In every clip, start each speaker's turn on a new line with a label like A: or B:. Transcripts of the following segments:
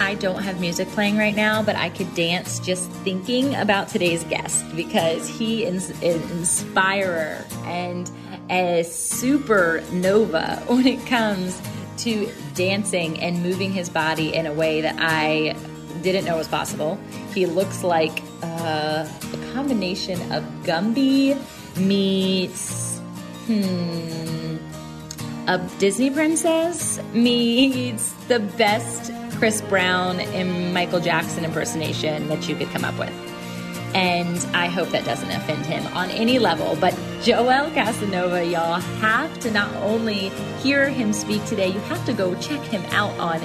A: I don't have music playing right now, but I could dance just thinking about today's guest because he is an inspirer and a supernova when it comes to dancing and moving his body in a way that I didn't know was possible. He looks like uh, a combination of Gumby meets hmm a Disney princess meets the best Chris Brown and Michael Jackson impersonation that you could come up with. And I hope that doesn't offend him on any level. But Joel Casanova, y'all have to not only hear him speak today, you have to go check him out on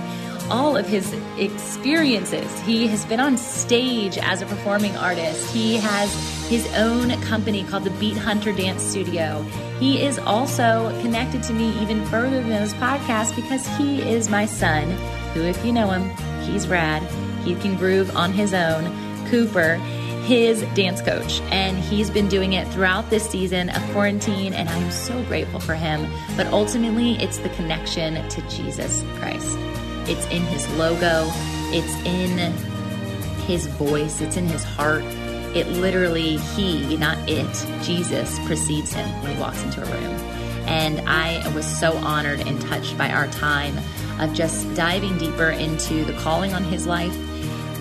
A: all of his experiences. He has been on stage as a performing artist. He has his own company called the Beat Hunter Dance Studio. He is also connected to me even further than this podcast because he is my son, who, if you know him, he's rad. He can groove on his own. Cooper, his dance coach, and he's been doing it throughout this season of quarantine, and I'm so grateful for him. But ultimately, it's the connection to Jesus Christ. It's in his logo, it's in his voice, it's in his heart. It literally, he, not it, Jesus precedes him when he walks into a room. And I was so honored and touched by our time of just diving deeper into the calling on his life,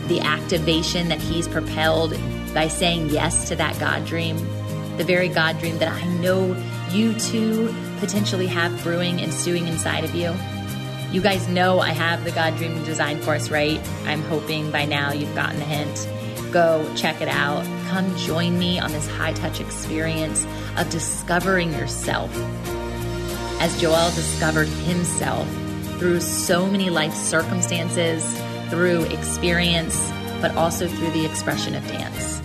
A: the activation that he's propelled by saying yes to that God dream, the very God dream that I know you too potentially have brewing and stewing inside of you. You guys know I have the God Dream Design course, right? I'm hoping by now you've gotten the hint. Go check it out. Come join me on this high touch experience of discovering yourself. As Joel discovered himself through so many life circumstances, through experience, but also through the expression of dance.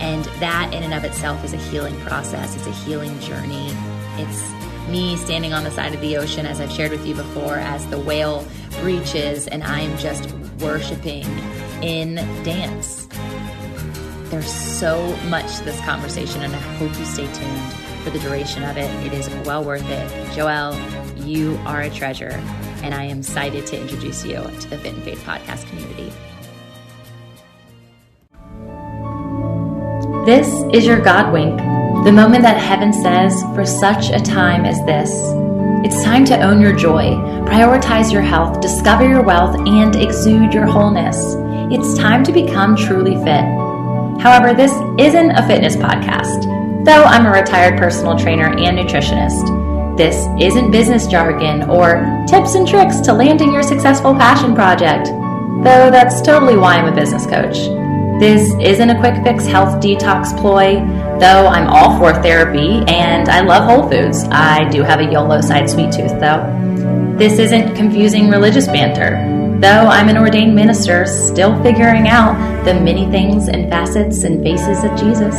A: And that, in and of itself, is a healing process. It's a healing journey. It's me standing on the side of the ocean, as I've shared with you before, as the whale breaches and I'm just worshiping in dance. There's so much to this conversation, and I hope you stay tuned for the duration of it. It is well worth it. Joel, you are a treasure, and I am excited to introduce you to the Fit and Faith podcast community. This is your God wink the moment that heaven says, for such a time as this, it's time to own your joy, prioritize your health, discover your wealth, and exude your wholeness. It's time to become truly fit. However, this isn't a fitness podcast, though I'm a retired personal trainer and nutritionist. This isn't business jargon or tips and tricks to landing your successful passion project, though that's totally why I'm a business coach. This isn't a quick fix health detox ploy, though I'm all for therapy and I love Whole Foods. I do have a YOLO side sweet tooth, though. This isn't confusing religious banter, though I'm an ordained minister still figuring out the many things and facets and faces of Jesus.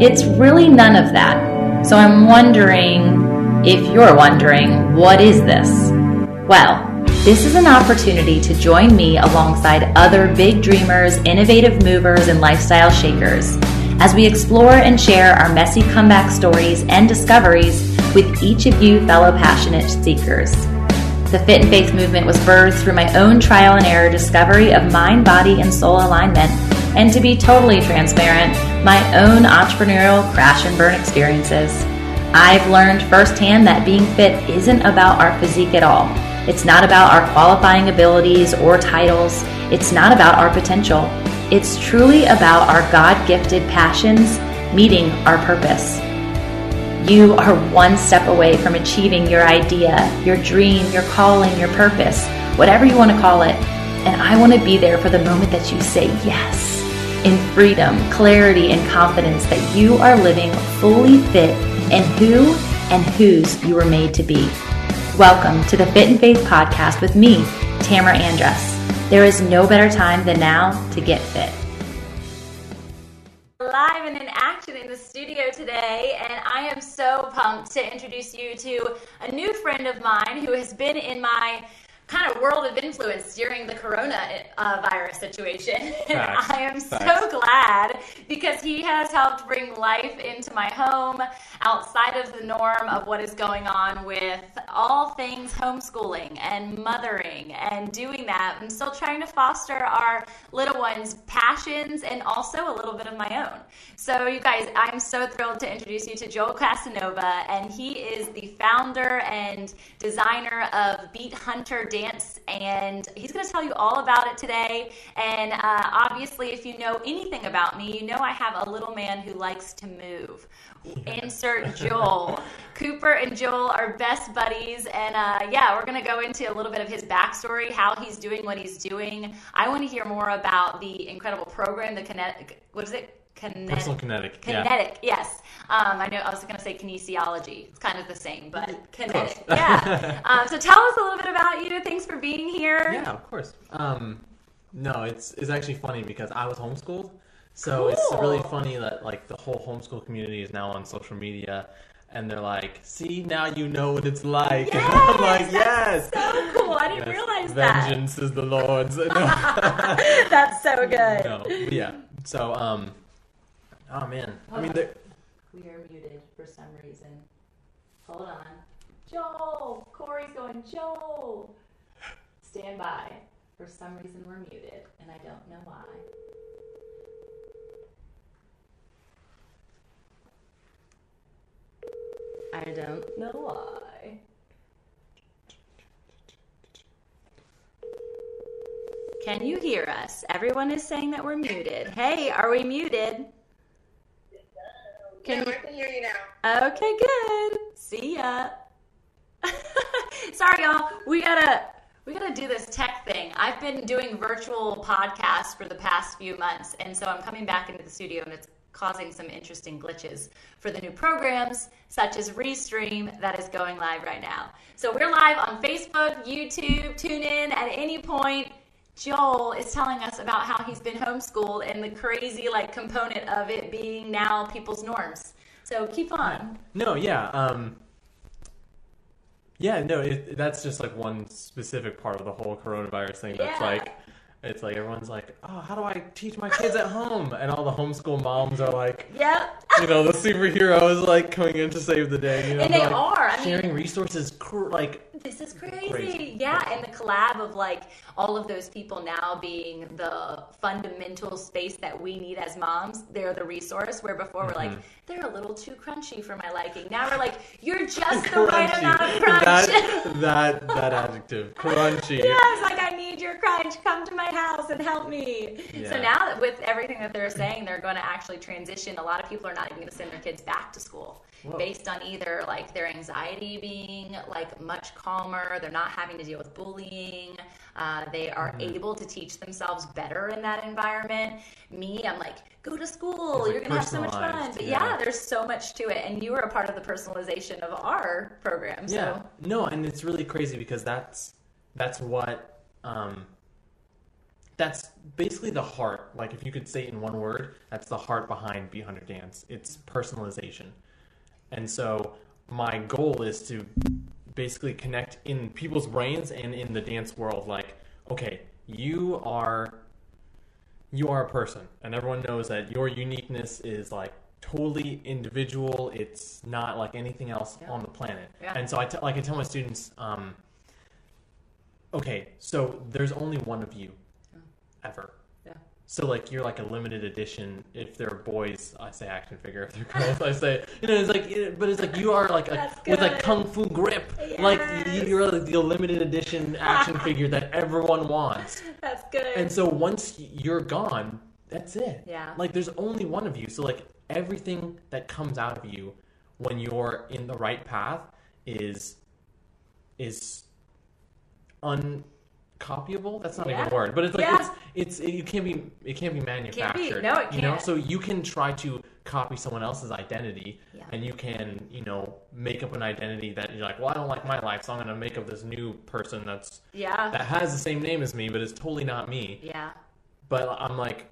A: It's really none of that. So I'm wondering if you're wondering, what is this? Well, this is an opportunity to join me alongside other big dreamers, innovative movers, and lifestyle shakers as we explore and share our messy comeback stories and discoveries with each of you fellow passionate seekers. The Fit and Faith movement was birthed through my own trial and error discovery of mind, body, and soul alignment, and to be totally transparent, my own entrepreneurial crash and burn experiences. I've learned firsthand that being fit isn't about our physique at all. It's not about our qualifying abilities or titles. It's not about our potential. It's truly about our God gifted passions meeting our purpose. You are one step away from achieving your idea, your dream, your calling, your purpose, whatever you want to call it. And I want to be there for the moment that you say yes in freedom, clarity, and confidence that you are living fully fit in who and whose you were made to be. Welcome to the Fit and Faith podcast with me, Tamara Andress. There is no better time than now to get fit. Live and in action in the studio today, and I am so pumped to introduce you to a new friend of mine who has been in my kind of world of influence during the corona uh, virus situation. I am so glad because he has helped bring life into my home outside of the norm of what is going on with all things homeschooling and mothering and doing that. I'm still trying to foster our little ones' passions and also a little bit of my own. So, you guys, I'm so thrilled to introduce you to Joel Casanova, and he is the founder and designer of Beat Hunter Dance, and he's going to tell you all about it today. And uh, obviously, if you know anything about me, you know I have a little man who likes to move. Insert Joel. Cooper and Joel are best buddies, and uh, yeah, we're gonna go into a little bit of his backstory, how he's doing what he's doing. I want to hear more about the incredible program, the kinetic. What is it?
B: Kinetic. Personal kinetic.
A: Kinetic. Yeah. Yes. Um, I know. I was going to say kinesiology. It's kind of the same, but kinetic. yeah. Um, so tell us a little bit about you. Thanks for being here.
B: Yeah, of course. Um, no, it's it's actually funny because I was homeschooled, so cool. it's really funny that like the whole homeschool community is now on social media and they're like, "See, now you know what it's like."
A: Yes,
B: I'm
A: like, "Yes, so cool! I didn't yes, realize
B: that." Vengeance is the Lord's.
A: That's so good. No,
B: yeah. So, um, oh man, Hold I mean,
A: we are muted for some reason. Hold on, Joel. Corey's going, Joel. Stand by. For some reason, we're muted, and I don't know why. I don't know why. Can you hear us? Everyone is saying that we're muted. Hey, are we muted?
C: Can yeah, I can hear you now.
A: Okay, good. See ya. Sorry, y'all. We gotta we gotta do this tech thing. I've been doing virtual podcasts for the past few months, and so I'm coming back into the studio, and it's causing some interesting glitches for the new programs such as Restream that is going live right now. So we're live on Facebook, YouTube, tune in at any point. Joel is telling us about how he's been homeschooled and the crazy like component of it being now people's norms. So keep on.
B: No, yeah. Um yeah, no, it, that's just like one specific part of the whole coronavirus thing. That's yeah. like it's like everyone's like, oh, how do I teach my kids at home? And all the homeschool moms are like,
A: yep.
B: you know, the superheroes like coming in to save the day. You know,
A: and they
B: like,
A: are I
B: sharing mean, resources. Cr- like
A: this is crazy. crazy. Yeah, and the collab of like all of those people now being the fundamental space that we need as moms. They're the resource. Where before mm-hmm. we're like, mm-hmm. they're a little too crunchy for my liking. Now we're like, you're just the right amount of crunch.
B: That that, that adjective, crunchy.
A: yes, like I need your crunch. Come to my house and help me. Yeah. So now with everything that they're saying, they're going to actually transition. A lot of people are not even going to send their kids back to school Whoa. based on either like their anxiety being like much calmer, they're not having to deal with bullying, uh, they are mm-hmm. able to teach themselves better in that environment. Me, I'm like, go to school, you're gonna have so much fun. But yeah. yeah. there's so much to it, and you were a part of the personalization of our program. So. Yeah,
B: no, and it's really crazy because that's that's what. Um, that's basically the heart. Like if you could say it in one word, that's the heart behind Beat Hunter Dance. It's personalization. And so my goal is to basically connect in people's brains and in the dance world like, okay, you are you are a person and everyone knows that your uniqueness is like totally individual. It's not like anything else yeah. on the planet. Yeah. And so I t- like I tell my students um, okay, so there's only one of you ever. So like you're like a limited edition. If they're boys, I say action figure. If they're girls, I say you know it's like but it's like you are like a, with like kung fu grip. Yes. Like you're like the limited edition action figure that everyone wants.
A: That's good.
B: And so once you're gone, that's it.
A: Yeah.
B: Like there's only one of you. So like everything that comes out of you when you're in the right path is is un copyable. That's not yeah. even a word, but it's like yeah. it's, it's it, you can't be it can't be manufactured. Can't
A: be. No, it can't.
B: You know, so you can try to copy someone else's identity, yeah. and you can you know make up an identity that you're like, well, I don't like my life, so I'm gonna make up this new person that's
A: yeah
B: that has the same name as me, but it's totally not me.
A: Yeah.
B: But I'm like,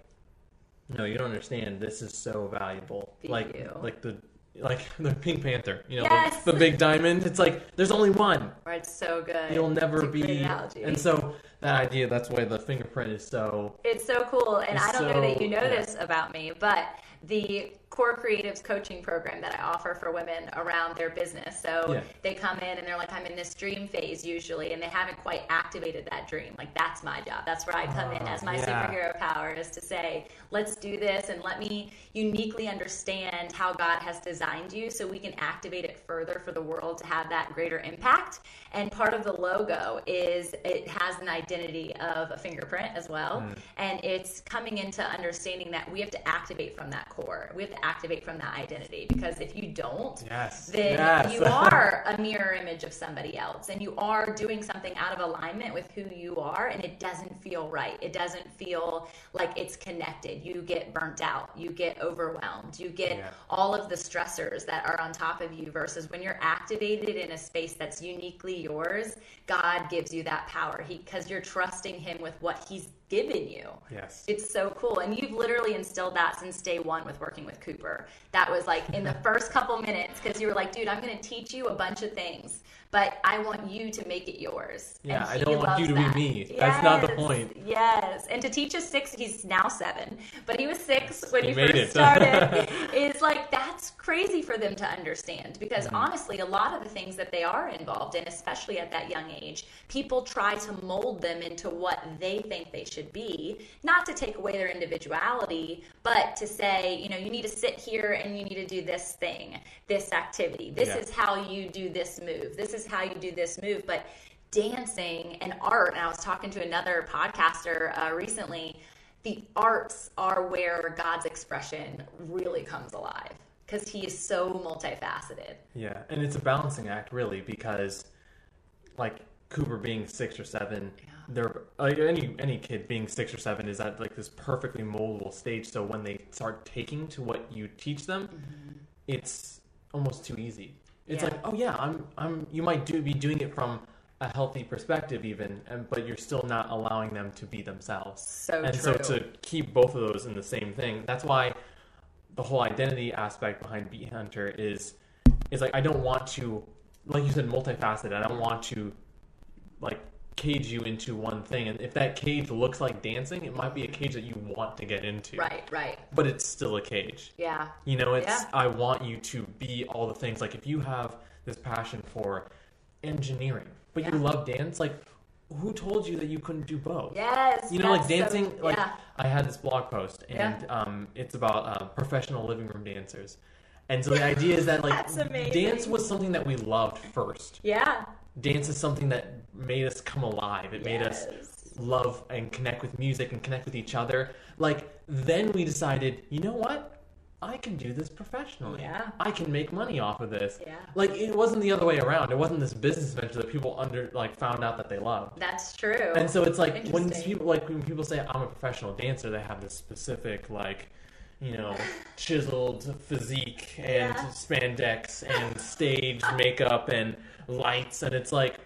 B: no, you don't understand. This is so valuable.
A: Thank
B: like
A: you.
B: like the like the Pink Panther, you know,
A: yes!
B: the, the, big diamond. It's like there's only one.
A: Right, it's so good.
B: You'll never be. And so that idea, that's why the fingerprint is so.
A: It's so cool, and I don't so, know that you know yeah. this about me, but the core creatives coaching program that I offer for women around their business. So
B: Yeah.
A: they come in and they're like, I'm in this dream phase usually, and they haven't quite activated that dream. Like, that's my job. That's where I come in
B: Oh,
A: as my
B: yeah.
A: superhero power is to say, let's do this and let me uniquely understand how God has designed you so we can activate it further for the world to have that greater impact. And part of the logo is it has an identity of a fingerprint as well.
B: Mm.
A: And it's coming into understanding that we have to activate from that core. We have to activate from that identity because if you don't,
B: Yes.
A: then
B: Yes.
A: you are a mirror image of somebody else and you are doing something out of alignment with who you are and it doesn't feel right it doesn't feel like it's connected you get burnt out you get overwhelmed you get
B: Yeah.
A: all of the stressors that are on top of you versus when you're activated in a space that's uniquely yours god gives you that power because you're trusting him with what he's given you
B: Yes.
A: it's so cool. And you've literally instilled that since day one with working with Cooper. That was like in the first couple minutes because you were like, dude, I'm going to teach you a bunch of things, but I want you to make it yours.
B: Yeah, I don't want you to be
A: that.
B: me. That's not the point.
A: Yes. And to teach a six, he's now seven, but he was six when
B: He
A: he, first
B: it.
A: started. is like, that's crazy for them to understand because
B: Mm-hmm.
A: honestly, a lot of the things that they are involved in, especially at that young age, people try to mold them into what they think they should be, not to take away their individuality, but to say, you know, you need to sit here and you need to do this thing, this activity. This
B: Yeah.
A: is how you do this move. This is how you do this move. But dancing and art, and I was talking to another podcaster uh, recently, the arts are where God's expression really comes alive because he is so multifaceted.
B: Yeah, and it's a balancing act, really, because like Cooper being six or seven, they're like any any kid being six or seven is at like this perfectly moldable stage. So when they start taking to what you teach them, it's almost too easy. It's
A: Yeah.
B: like, oh yeah, I'm I'm. You might do be doing it from a healthy perspective, even, and but you're still not allowing them to be themselves.
A: So
B: and
A: true.
B: so to keep both of those in the same thing, that's why the whole identity aspect behind Beat Hunter is is like I don't want to, like you said, multifaceted. I don't want to like cage you into one thing. And if that cage looks like dancing, it might be a cage that you want to get into.
A: Right, right.
B: But it's still a cage.
A: Yeah.
B: You know, it's
A: Yeah.
B: I want you to be all the things. Like if you have this passion for engineering, but you love dance, like who told you that you couldn't do both?
A: Yes.
B: You know, like
A: that's so-
B: dancing. like
A: yeah.
B: I had this blog post, and
A: Yeah.
B: um, it's about uh, professional living room dancers. And so the idea is that like dance was something that we loved first.
A: Yeah.
B: Dance is something that made us come alive. It made us love and connect with music and connect with each other. Like then we decided, you know what? I can do this professionally.
A: Yeah.
B: I can make money off of this.
A: Yeah.
B: Like it wasn't the other way around. It wasn't this business venture that people under like found out that they loved.
A: That's true.
B: And so it's like when people like when people say I'm a professional dancer, they have this specific like, you know, chiseled physique and
A: Yeah.
B: spandex and stage makeup and lights, and it's like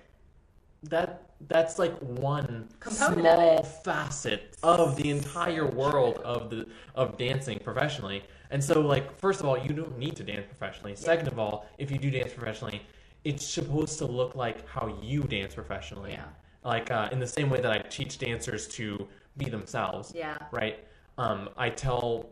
B: that. That's like one
A: Component
B: small facet of the entire world of the of dancing professionally. And so, like, first of all, you don't need to dance professionally. Second of all, if you do dance professionally, it's supposed to look like how you dance professionally
A: Yeah.
B: like uh, in the same way that I teach dancers to be themselves.
A: Yeah.
B: Right. Um, I tell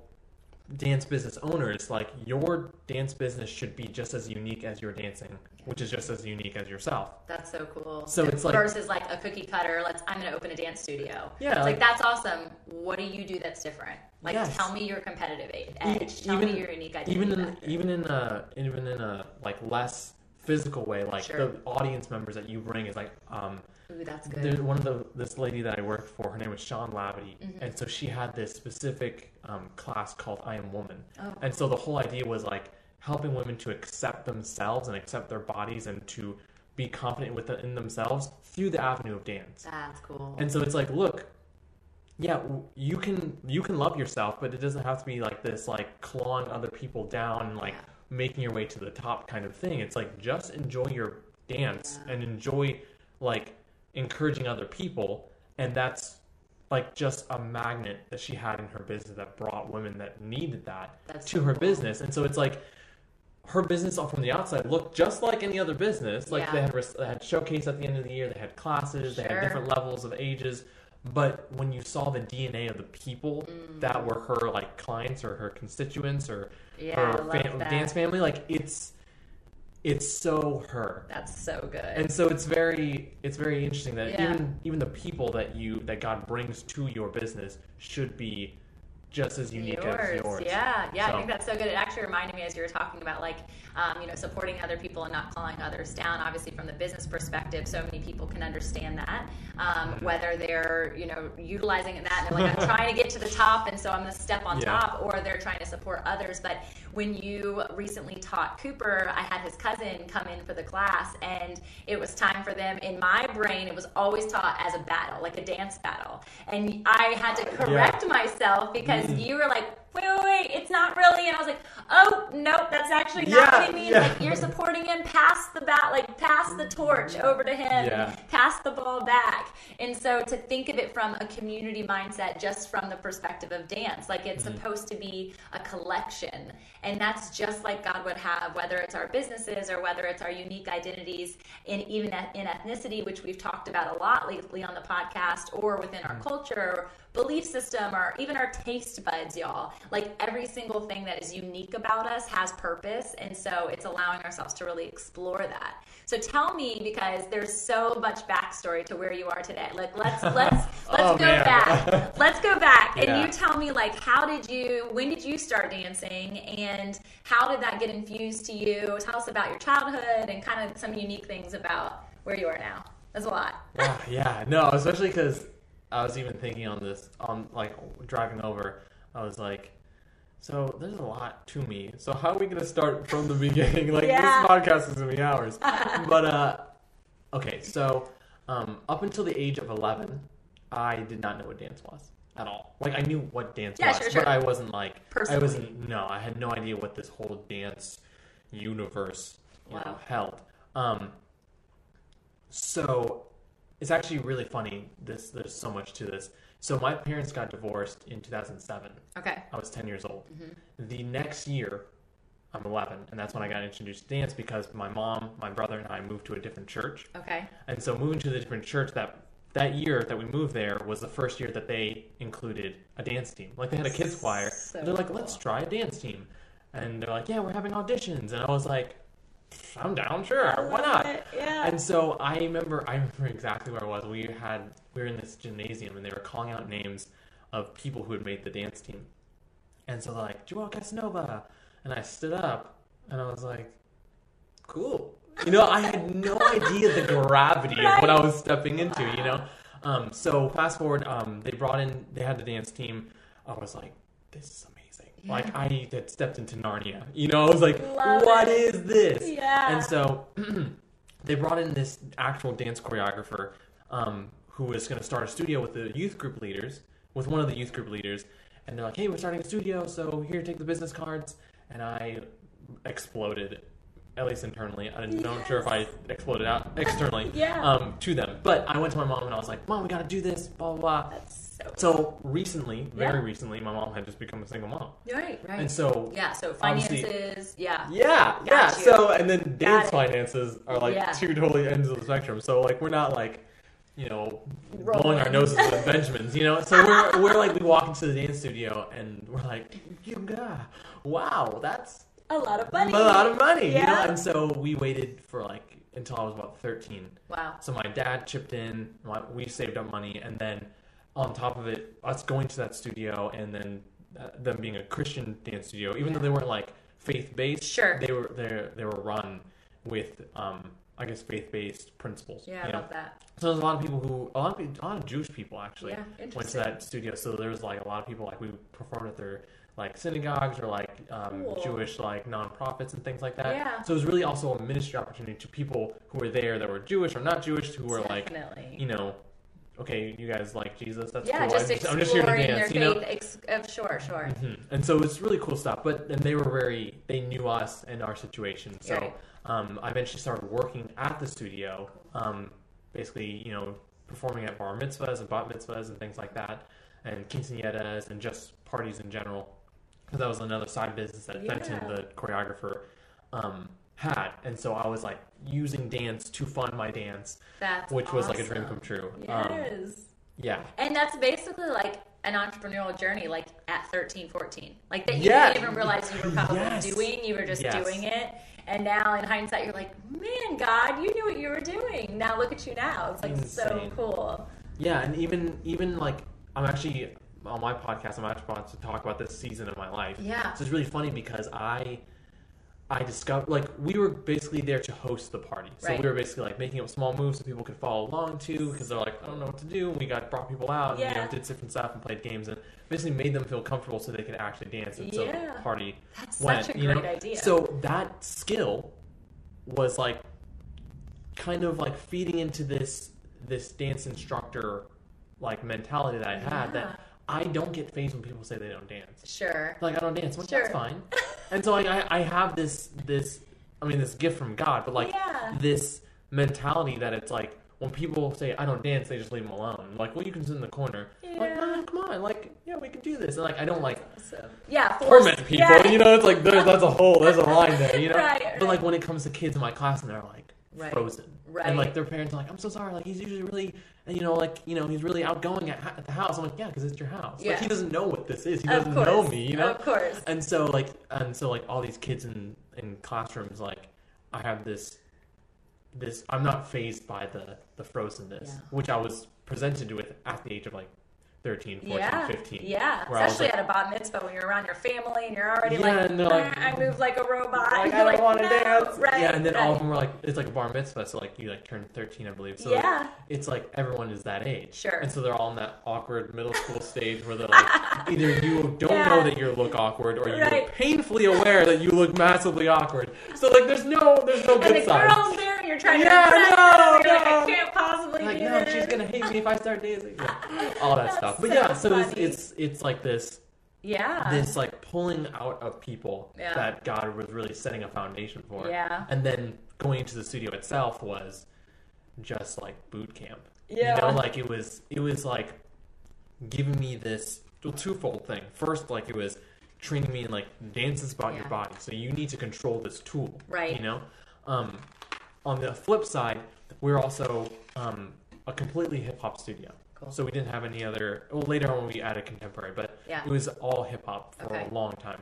B: dance business owners like your dance business should be just as unique as your dancing, which is just as unique as yourself.
A: That's so cool.
B: So it's like-
A: versus like a cookie cutter. Let's. I'm going to open a dance studio.
B: Yeah,
A: It's like,
B: like-
A: that's awesome. What do you do that's different? Like,
B: Yes.
A: tell me your competitive ed- edge. Tell me your unique identity.
B: even in
A: factor.
B: even in a even in a like less physical way, like
A: Sure.
B: the audience members that you bring is like um,
A: Ooh, that's good.
B: There's one of the this lady that I worked for. Her name was Sean Lavity,
A: Mm-hmm.
B: and so she had this specific um, class called I Am Woman.
A: Oh.
B: And so the whole idea was like helping women to accept themselves and accept their bodies and to be confident within themselves through the avenue of dance.
A: That's cool.
B: And so it's like, look, yeah, you can you can love yourself, but it doesn't have to be like this, like clawing other people down and like
A: Yeah.
B: Making your way to the top kind of thing. It's like just enjoy your dance and enjoy like encouraging other people, and that's like just a magnet that she had in her business that brought women that needed that
A: That's
B: to
A: so
B: her
A: cool.
B: business. And so it's like her business from the outside looked just like any other business. Like
A: Yeah.
B: they had they had showcase at the end of the year, they had classes, they had different levels of ages, But when you saw the DNA of the people that were her like clients or her constituents or
A: Mm. Yeah,
B: her fam- dance family, like it's it's so her.
A: That's so good.
B: And so it's very it's very interesting that
A: Yeah.
B: even even the people that you that God brings to your business should be just as unique as yours.
A: Yeah, yeah. I think that's so good. It actually reminded me as you were talking about like, um, you know, supporting other people and not calling others down. Obviously, from the business perspective, so many people can understand that. Um, whether they're, you know, utilizing that and they're like, I'm trying to get to the top, and so I'm going to step on
B: Yeah.
A: top, or they're trying to support others. But when you recently taught Cooper, I had his cousin come in for the class, and it was time for them. In my brain, it was always taught as a battle, like a dance battle, and I had to correct myself because you were like, wait, wait, wait, it's not really. And I was like, oh, nope, that's actually not
B: Yeah,
A: what I mean.
B: yeah.
A: Like, you're supporting him, pass the bat, like, pass the torch over to him,
B: Yeah.
A: pass the ball back. And so to think of it from a community mindset, just from the perspective of dance, like, it's
B: Mm-hmm.
A: supposed to be a collection. And that's just like God would have, whether it's our businesses or whether it's our unique identities in even in ethnicity, which we've talked about a lot lately on the podcast, or within our culture, belief system, or even our taste buds, y'all. Like every single thing that is unique about us has purpose. And so it's allowing ourselves to really explore that. So tell me, because there's so much backstory to where you are today. Like let's let's let's
B: Oh,
A: go
B: man.
A: back. Let's go back. And you tell me like how did you when did you start dancing and how did that get infused to you? Tell us about your childhood and kind of some unique things about where you are now. That's a lot.
B: Wow, ah, yeah, no, especially because I was even thinking on this, on like driving over, I was like, so there's a lot to me. So how are we gonna start from the beginning? Like
A: Yeah.
B: this podcast is gonna be hours. but uh, okay, so um, up until the age of eleven, I did not know what dance was at all. Like I knew what dance
A: Yeah,
B: was,
A: sure, sure.
B: but I wasn't like
A: Personally.
B: I wasn't. No, I had no idea what this whole dance universe you know, held. Um, so it's actually really funny. This there's so much to this. So my parents got divorced in 2007.
A: Okay.
B: I was 10 years old. Mm-hmm. The next year, I'm 11, and that's when I got introduced to dance because my mom, my brother, and I moved to a different church.
A: Okay.
B: And so moving to the different church that that year that we moved there was the first year that they included a dance team. Like they had a kids choir.
A: So
B: they're like,
A: cool.
B: let's try a dance team. And they're like, yeah, we're having auditions. And I was like, I'm down, sure, why not?
A: Yeah.
B: And so I remember, I remember exactly where I was. We had, we were in this gymnasium, and they were calling out names of people who had made the dance team. And so they're like, Joel Casanova, and I stood up, and I was like, cool. You know, I had no idea the gravity of what I was stepping into. You know, um, so fast forward, um, they brought in, they had the dance team. I was like, this is. Like I had stepped into Narnia. You know, I was like,
A: Love
B: what
A: it.
B: is this?
A: Yeah.
B: And so they brought in this actual dance choreographer um, who was going to start a studio with the youth group leaders, with one of the youth group leaders. And they're like, hey, we're starting a studio, so here, take the business cards. And I exploded, at least internally. I'm not sure if I exploded out externally
A: Yeah.
B: um, to them. But I went to my mom and I was like, Mom, we got to do this, blah, blah, blah.
A: So
B: recently, very
A: Yeah.
B: recently, my mom had just become a single mom.
A: right, right.
B: And so
A: yeah, so finances, yeah.
B: yeah,
A: Got
B: yeah.
A: you.
B: So and then dance finances are like
A: Yeah.
B: two totally ends of the spectrum. So like we're not like you know blowing our noses with Benjamins, you know. So we're we're like we walk into the dance studio and we're like, got wow, that's
A: A lot of money.
B: a lot of money, you know.
A: Yeah.
B: And so we waited for like until I was about thirteen.
A: Wow.
B: So my dad chipped in. We saved up money, and then on top of it, us going to that studio, and then uh, them being a Christian dance studio, even though they weren't like faith based,
A: Sure.
B: they were they they were run with um I guess faith based principles.
A: Yeah, I
B: know?
A: love that.
B: So there's a lot of people who a lot of people, a lot of Jewish people actually
A: Yeah,
B: went to that studio. So there was like a lot of people like we performed at their like synagogues or like um,
A: Cool.
B: Jewish like nonprofits and things like that.
A: Yeah.
B: So it was really also a ministry opportunity to people who were there that were Jewish or not Jewish who were like you know, okay, you guys like Jesus, that's
A: yeah,
B: cool.
A: just
B: I'm, I'm just here to dance,
A: their
B: you know.
A: faith. Ex- uh, sure, sure.
B: Mhm. And so it's really cool stuff. But and they were very, they knew us and our situation. So
A: Right.
B: um, I eventually started working at the studio, um, basically, you know, performing at bar mitzvahs and bat mitzvahs and things like that, and quinceañeras and just parties in general. Because that was another side business that Fenton,
A: Yeah.
B: the choreographer, um, had. And so I was like using dance to fund my dance,
A: That's
B: which was like a dream come true. Um,
A: Yes.
B: Yeah.
A: And that's basically like an entrepreneurial journey, like at 13, 14. Like that you
B: Yeah.
A: didn't even realize you were probably
B: Yes.
A: doing, you were just
B: Yes.
A: doing it. And now in hindsight, you're like, man, God, you knew what you were doing. Now look at you now. It's like so cool.
B: Yeah, and even even like I'm actually on my podcast. I'm actually about to talk about this season of my life.
A: Yeah.
B: So it's really funny because I I discovered like we were basically there to host the party. So
A: Right.
B: we were basically like making up small moves so people could follow along to because they're like I don't know what to do. And we got brought people out and you
A: Yeah.
B: know did different stuff and played games and basically made them feel comfortable so they could actually dance and so
A: Yeah.
B: the party
A: That's
B: went.
A: such a
B: you know?
A: idea.
B: So that skill was like kind of like feeding into this this dance instructor like mentality that I had
A: Yeah.
B: that I don't get phased when people say they don't dance.
A: Sure.
B: Like I don't dance, well,
A: Sure.
B: that's fine. and so like I, I have this this I mean this gift from God, but like
A: Yeah.
B: this mentality that it's like when people say I don't dance, they just leave them alone. Like, well, you can sit in the corner. Like,
A: Yeah.
B: no, come on, like, yeah, we can do this. And like, I don't like
A: So, yeah. force-
B: torment people.
A: yeah.
B: You know, it's like there's that's a whole there's a line there. You know,
A: Right,
B: but like when it comes to kids in my class and they're like
A: Right.
B: frozen,
A: Right.
B: and like their parents are like, I'm so sorry. Like he's usually really, you know, like you know, he's really outgoing at, at the house. I'm like, yeah, because it's your house.
A: Yeah.
B: Like he doesn't know what this is. He doesn't know me. You know,
A: Of course.
B: and so like and so like all these kids in in classrooms like I have this this I'm not phased by the the frozenness
A: Yeah.
B: which I was presented with at the age of like 13 14
A: yeah,
B: 15
A: yeah.
B: where I was
A: Especially
B: like,
A: at a bat mitzvah when you're around your family and you're already
B: Yeah,
A: like,
B: no, like-
A: "Ah, I move like a robot.
B: like, I don't want to
A: "No."
B: dance.
A: Right,
B: yeah, and then all of them were like, it's like a bar mitzvah, so like you like turn 13, I believe. So
A: Yeah.
B: like, it's like everyone is that age.
A: Sure.
B: And so they're all in that awkward middle school stage where they're like, either you don't
A: Yeah.
B: know that you look awkward, or you're
A: Right.
B: painfully aware that you look massively awkward. So like, there's no, there's no good side.
A: Girl's you're trying
B: Yeah,
A: to impress
B: no,
A: them. You're like. I can't possibly
B: like no,
A: this.
B: she's gonna hate me if I start dancing. Yeah. All that
A: That's
B: stuff. But
A: so
B: yeah, so it's, it's it's like this
A: Yeah.
B: this like pulling out of people
A: Yeah.
B: that God was really setting a foundation for.
A: Yeah.
B: And then going into the studio itself was just like boot camp.
A: Yeah.
B: You know, like it was it was like giving me this well, twofold thing. First, like it was training me in like dance is about your body. So you need to control this tool.
A: Right.
B: You know? Um on the flip side, we're also um, a completely hip hop studio.
A: Cool.
B: So we didn't have any other. Well, later on we added contemporary, but
A: Yeah.
B: it was all hip hop for
A: Okay.
B: a long time.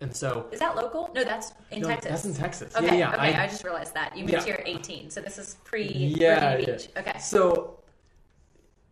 B: And so
A: Is that local? No, that's in
B: no,
A: Texas.
B: That's in Texas.
A: Okay,
B: yeah, yeah.
A: okay. I, just realized that you moved
B: Yeah.
A: here at 18, so this is pre
B: yeah.
A: Beach. Okay.
B: So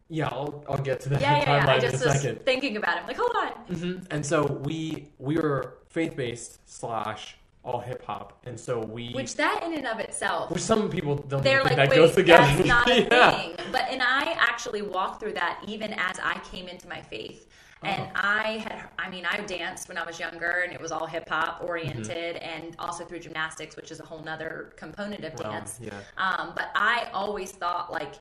B: yeah, I'll I'll get to that
A: Yeah, yeah, yeah. I
B: timeline in a
A: just was
B: second.
A: thinking about it. I'm like, hold on.
B: hmm And so we we were faith based slash all hip hop, and so we
A: Which that in and of itself,
B: which some people don't
A: they're
B: think
A: like,
B: that
A: wait,
B: goes together.
A: that's not a
B: yeah.
A: thing. But and I actually walked through that even as I came into my faith. And
B: Oh.
A: I had, I mean, I danced when I was younger, and it was all hip hop oriented, and also through gymnastics, which is a whole nother component of
B: Realm,
A: dance.
B: yeah.
A: Um, but I always thought like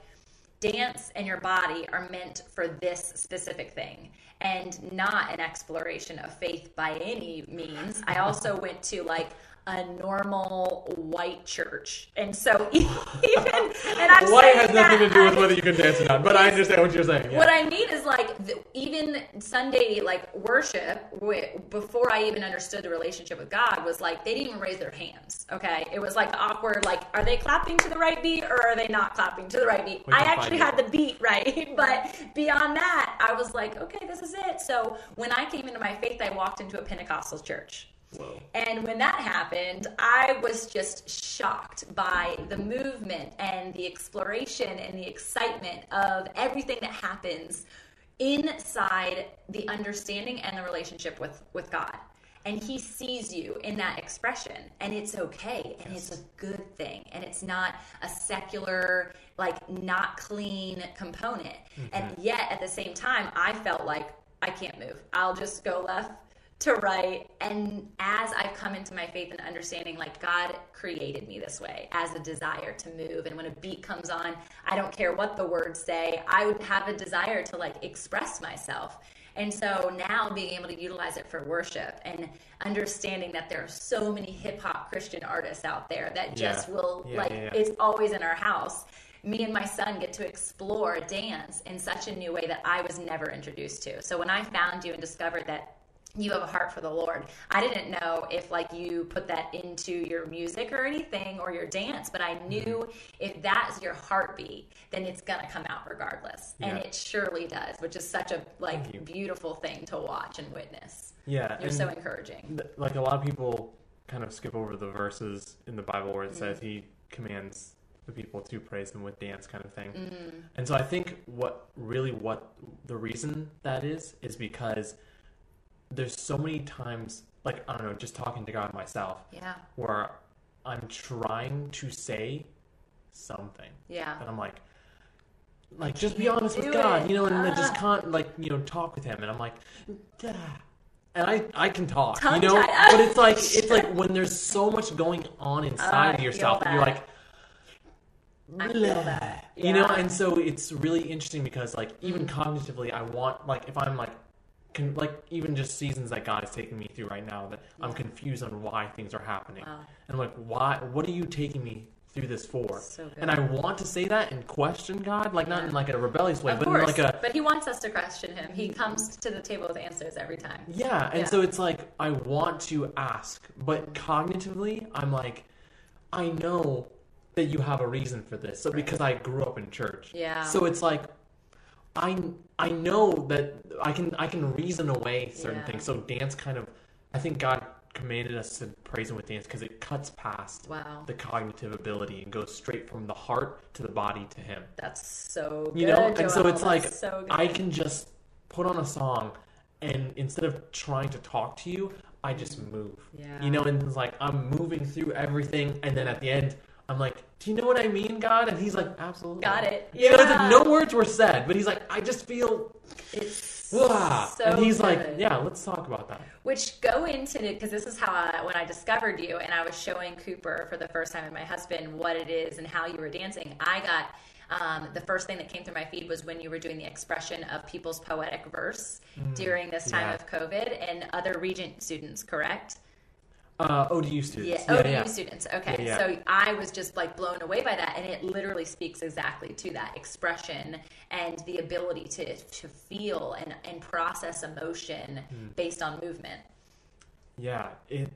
A: dance and your body are meant for this specific thing and not an exploration of faith by any means. I also went to like a normal white church. And so even and I'm
B: White has nothing to do with whether you can dance or not, but I understand what you're saying. Yeah.
A: what I mean is like the, even Sunday like worship wi- before I even understood the relationship with God was like they didn't even raise their hands. Okay, it was like awkward. Like, are they clapping to the right beat or are they not clapping to the right beat? I actually had the beat right, but beyond that, I was like, okay, this is it. So when I came into my faith, I walked into a Pentecostal church.
B: Whoa.
A: And when that happened, I was just shocked by the movement and the exploration and the excitement of everything that happens inside the understanding and the relationship with, with God. And he sees you in that expression, and it's okay, and it's a good thing, and it's not a secular, like not clean component. And mm-hmm. yet, at the same time, I felt like I can't move. I'll just go left to right. And as I've come into my faith and understanding, like God created me this way as a desire to move. And when a beat comes on, I don't care what the words say, I would have a desire to like express myself. And so now being able to utilize it for worship and understanding that there are so many hip hop Christian artists out there that
B: Yeah.
A: just will
B: Yeah,
A: like
B: yeah,
A: it's always in our house. Me and my son get to explore dance in such a new way that I was never introduced to. So when I found you and discovered that you have a heart for the Lord. I didn't know if like you put that into your music or anything or your dance, but I knew
B: Mm-hmm.
A: if that's your heartbeat, then it's gonna come out regardless, and it surely does, which is such a like beautiful thing to watch and witness.
B: Yeah,
A: You're so encouraging.
B: th- like a lot of people kind of skip over the verses in the Bible where it says
A: Mm-hmm.
B: he commands the people to praise him with dance kind of thing.
A: Mm-hmm.
B: And so I think what really what the reason that is is because there's so many times like I don't know, just talking to God myself
A: Yeah,
B: where I'm trying to say something
A: yeah,
B: and I'm like like just be honest with God,
A: it.
B: you know, and then just
A: Ah.
B: can't like you know talk with him, and I'm like, "Dah." and I I can talk, you know, but it's like it's like when there's so much going on inside
A: I
B: of yourself, that you're like.
A: I feel
B: "Blah,"
A: that.
B: You know, and so it's really interesting because, like, even
A: Mm.
B: cognitively, I want, like, if I'm like, con- like, even just seasons that God is taking me through right now, that I'm confused on why things are happening,
A: Wow.
B: and I'm like, why? What are you taking me through this for?
A: So.
B: And I want to say that and question God, like not
A: Yeah.
B: in like a rebellious way,
A: of
B: but
A: course,
B: in like a
A: but he wants us to question him. He comes to the table with answers every time.
B: yeah. And
A: Yeah.
B: so it's like I want to ask, but cognitively, I'm like, I know that you have a reason for this, so because I grew up in church.
A: Yeah.
B: So it's like. I, I know that I can I can reason away certain
A: Yeah.
B: things. So dance kind of, I think God commanded us to praise Him with dance because it cuts past
A: Wow,
B: the cognitive ability and goes straight from the heart to the body to Him.
A: that's so good.
B: You know, and so it's like
A: so.
B: I can just put on a song, and instead of trying to talk to you, I just move.
A: Yeah.
B: You know, and it's like I'm moving through everything, and then at the end, I'm like, "Do you know what I mean, God?" And He's like, "Absolutely."
A: Got it.
B: You know, like
A: Yeah.
B: no words were said, but He's like, "I just feel."
A: It's
B: Wah.
A: so
B: and he's like, "Yeah, let's talk about that."
A: Which go into it, because this is how I, when I discovered you and I was showing Cooper for the first time and my husband what it is and how you were dancing. I got um, the first thing that came through my feed was when you were doing the expression of people's poetic verse during this time
B: yeah.
A: of COVID and other Regent students, correct?
B: Uh, ODU students.
A: Yeah, ODU
B: yeah.
A: students. Okay,
B: Yeah,
A: so I was just like blown away by that, and it literally speaks exactly to that expression and the ability to to feel and and process emotion
B: Hmm.
A: based on movement.
B: Yeah, it.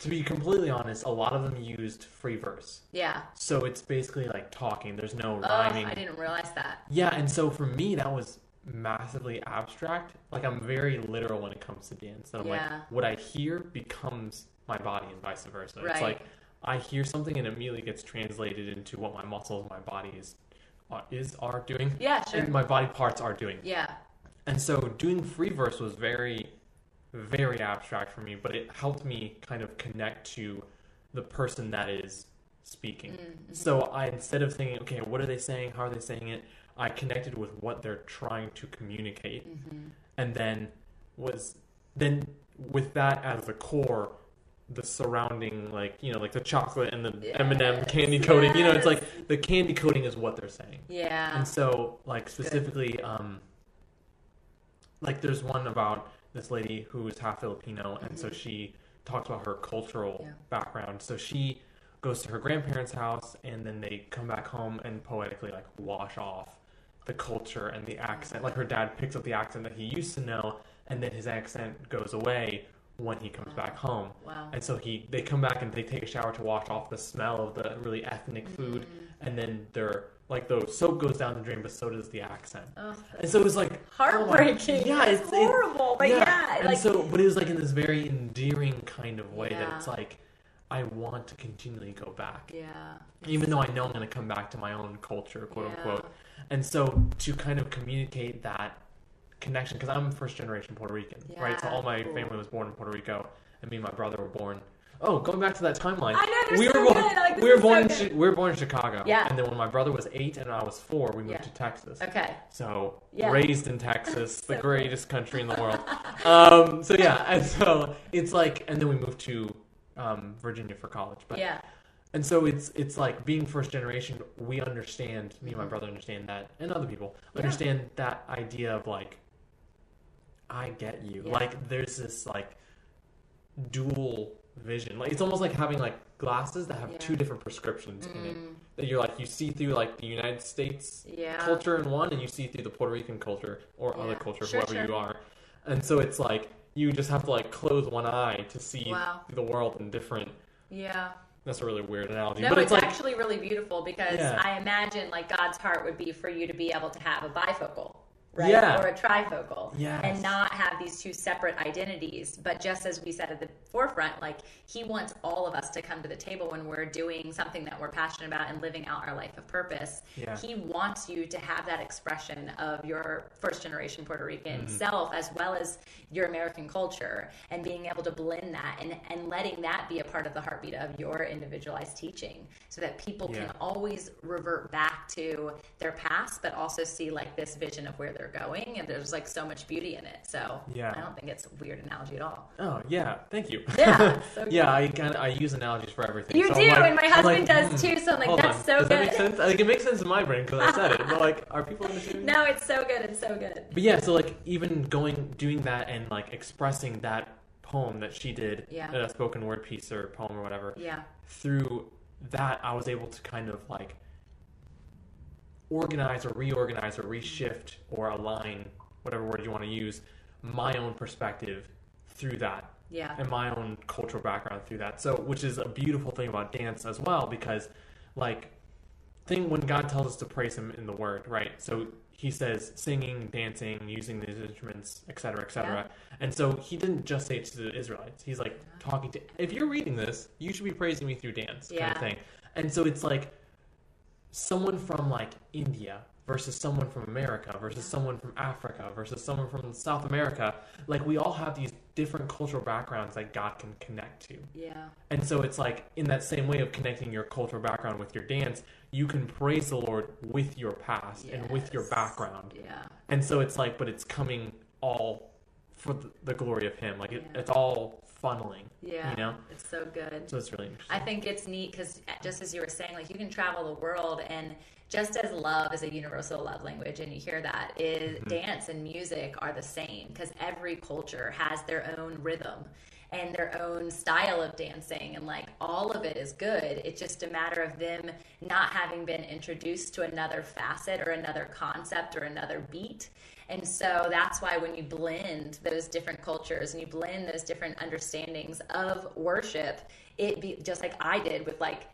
B: To be completely honest, a lot of them used free verse.
A: Yeah.
B: So it's basically like talking. There's no
A: Oh,
B: rhyming.
A: I didn't realize that.
B: Yeah, and so for me that was massively abstract. Like I'm very literal when it comes to dance. And I'm
A: Yeah.
B: like what I hear becomes my body and vice versa.
A: Right.
B: It's like I hear something and it immediately gets translated into what my muscles, my body is are, is are doing.
A: Yeah, sure.
B: And my body parts are doing.
A: Yeah.
B: And so doing free verse was very, very abstract for me, but it helped me kind of connect to the person that is speaking.
A: Mm-hmm.
B: So I instead of thinking, okay, what are they saying? How are they saying it? I connected with what they're trying to communicate,
A: Mm-hmm.
B: and then was then with that as the core, the surrounding like you know like the chocolate and the M and M candy coating. You know, it's like the candy coating is what they're saying.
A: Yeah.
B: And so, like specifically, um, like there's one about this lady who is half Filipino, and so she talks about her cultural
A: Mm-hmm. Yeah.
B: background. So she goes to her grandparents' house, and then they come back home and poetically like wash off the culture and the accent. Like her dad picks up the accent that he used to know, and then his accent goes away when he comes back home.
A: Wow.
B: And so he they come back and they take a shower to wash off the smell of the really ethnic food,
A: Mm-hmm.
B: and then they're like the soap goes down the drain, but so does the accent.
A: Oh,
B: And so it was like oh
A: heartbreaking.
B: yeah,
A: it's,
B: it's,
A: horrible, but yeah,
B: and
A: like
B: so but it was like in this very endearing kind of way
A: Yeah.
B: that it's like I want to continually go back,
A: yeah,
B: even though I know I'm going to come back to my own culture, quote
A: Yeah.
B: unquote. And so to kind of communicate that connection, because I'm first generation Puerto Rican, right? So all my
A: cool.
B: family was born in Puerto Rico, and me and my brother were born. Oh, going back to that timeline.
A: I know,
B: we
A: so
B: were born.
A: like,
B: we were born.
A: so
B: in, we were born in Chicago.
A: Yeah.
B: And then when my brother was eight and I was four, we moved
A: Yeah.
B: to Texas.
A: okay,
B: So
A: Yeah.
B: raised in Texas, the
A: So
B: greatest country in the world. Um, so yeah, and so it's like, and then we moved to um, Virginia for college. But
A: yeah,
B: and so it's it's like being first generation. We understand. Me and my brother understand that, and other people
A: Yeah.
B: understand that idea of like, I get you.
A: Yeah.
B: Like there's this like dual vision. Like it's almost like having like glasses that have
A: Yeah.
B: two different prescriptions in it.
A: Mm,
B: That you're like you see through like the United States
A: yeah,
B: culture in one, and you see through the Puerto Rican culture or other culture,
A: Sure,
B: whoever
A: sure.
B: you are. and so it's like you just have to like close one eye to see
A: Wow.
B: the world in different.
A: Yeah.
B: That's a really weird analogy,
A: No,
B: but
A: it's,
B: it's, like
A: actually really beautiful because
B: Yeah.
A: I imagine like God's heart would be for you to be able to have a bifocal, right?
B: Yeah.
A: Or a trifocal.
B: Yes.
A: And not have these two separate identities. But just as we said at the forefront, like he wants all of us to come to the table when we're doing something that we're passionate about and living out our life of purpose.
B: Yeah.
A: He wants you to have that expression of your first generation Puerto Rican
B: Mm-hmm.
A: self as well as your American culture and being able to blend that and, and letting that be a part of the heartbeat of your individualized teaching so that people
B: Yeah.
A: can always revert back to their past but also see like this vision of where they're going and there's like so much beauty in it. So
B: Yeah.
A: I don't think it's a weird analogy at all.
B: oh yeah, thank you.
A: Yeah, so
B: yeah, I kind of I use analogies for everything.
A: You
B: So
A: do,
B: like-
A: and my husband
B: like,
A: does
B: hmm,
A: too, so I'm like, that's
B: on.
A: so
B: Does that make
A: good.
B: sense? Like it makes sense in my brain because I said it, but like, are people understanding?
A: No, it's so good. It's so good.
B: But yeah, so like even going doing that and like expressing that poem that she did,
A: Yeah.
B: a spoken word piece or poem or whatever,
A: Yeah.
B: through that I was able to kind of like organize or reorganize or reshift or align whatever word you want to use my own perspective through that
A: Yeah.
B: and my own cultural background through that. So, which is a beautiful thing about dance as well, because like thing when God tells us to praise Him in the Word, right? So He says singing, dancing, using these instruments, etc., etc. And so He didn't just say it to the Israelites. He's like talking to. If you're reading this, you should be praising me through dance, kind of thing. And so it's like someone from like India versus someone from America versus someone from Africa versus someone from South America. Like we all have these different cultural backgrounds that God can connect to.
A: Yeah.
B: And so it's like in that same way of connecting your cultural background with your dance, you can praise the Lord with your past and with your background.
A: Yeah.
B: And so it's like, but it's coming all for the- the glory of Him. Like it,
A: Yeah.
B: it's all funneling.
A: Yeah.
B: You know?
A: It's so good.
B: So it's really interesting.
A: I think it's neat because just as you were saying, like you can travel the world and just as love is a universal love language, and you hear that, is
B: Mm-hmm.
A: dance and music are the same because every culture has their own rhythm and their own style of dancing, and like all of it is good. It's just a matter of them not having been introduced to another facet or another concept or another beat. And so that's why when you blend those different cultures and you blend those different understandings of worship, it be just like I did with like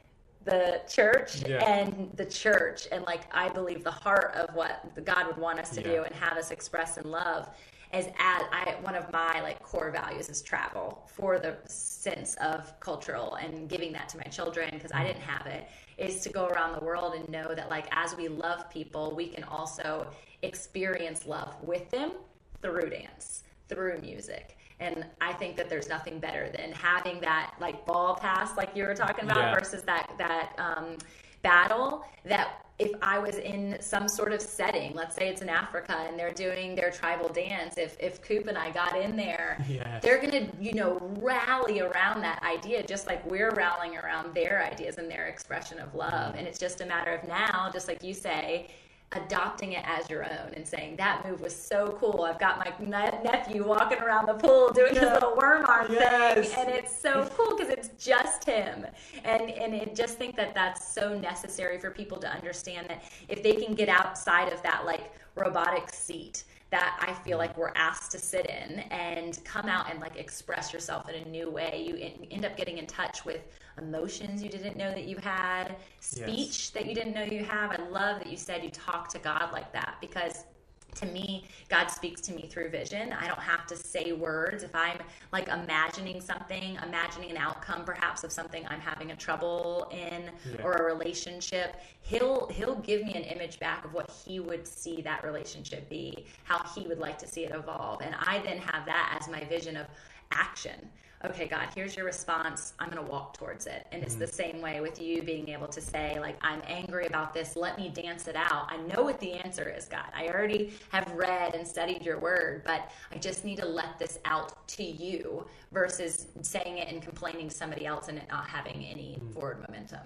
A: the church
B: Yeah.
A: and the church and like I believe the heart of what God would want us to do and have us express in love is at I one of my like core values is travel for the sense of cultural and giving that to my children because I didn't have it is to go around the world and know that like as we love people we can also experience love with them through dance through music and I think that there's nothing better than having that like ball pass like you were talking about
B: Yeah.
A: versus that that um, battle that if I was in some sort of setting, let's say it's in Africa and they're doing their tribal dance, if if Coop and I got in there,
B: Yes.
A: they're gonna, you know, rally around that idea just like we're rallying around their ideas and their expression of love. And it's just a matter of now, just like you say, adopting it as your own and saying that move was so cool. I've got my ne- nephew walking around the pool doing his little worm arm
B: Yes.
A: thing, and it's so cool because it's just him. And and I just think that that's so necessary for people to understand that if they can get outside of that like robotic seat that I feel like we're asked to sit in and come out and like express yourself in a new way. You en- end up getting in touch with emotions you didn't know that you had, speech that you didn't know you have. I love that you said you talk to God like that because to me, God speaks to me through vision. I don't have to say words. If I'm like imagining something, imagining an outcome perhaps of something I'm having a trouble in
B: Yeah.
A: or a relationship, he'll he'll give me an image back of what he would see that relationship be, how he would like to see it evolve. And I then have that as my vision of action. Okay, God, here's your response. I'm going to walk towards it. And it's the same way with you being able to say, like, I'm angry about this. Let me dance it out. I know what the answer is, God. I already have read and studied your word, but I just need to let this out to you versus saying it and complaining to somebody else and it not having any forward momentum.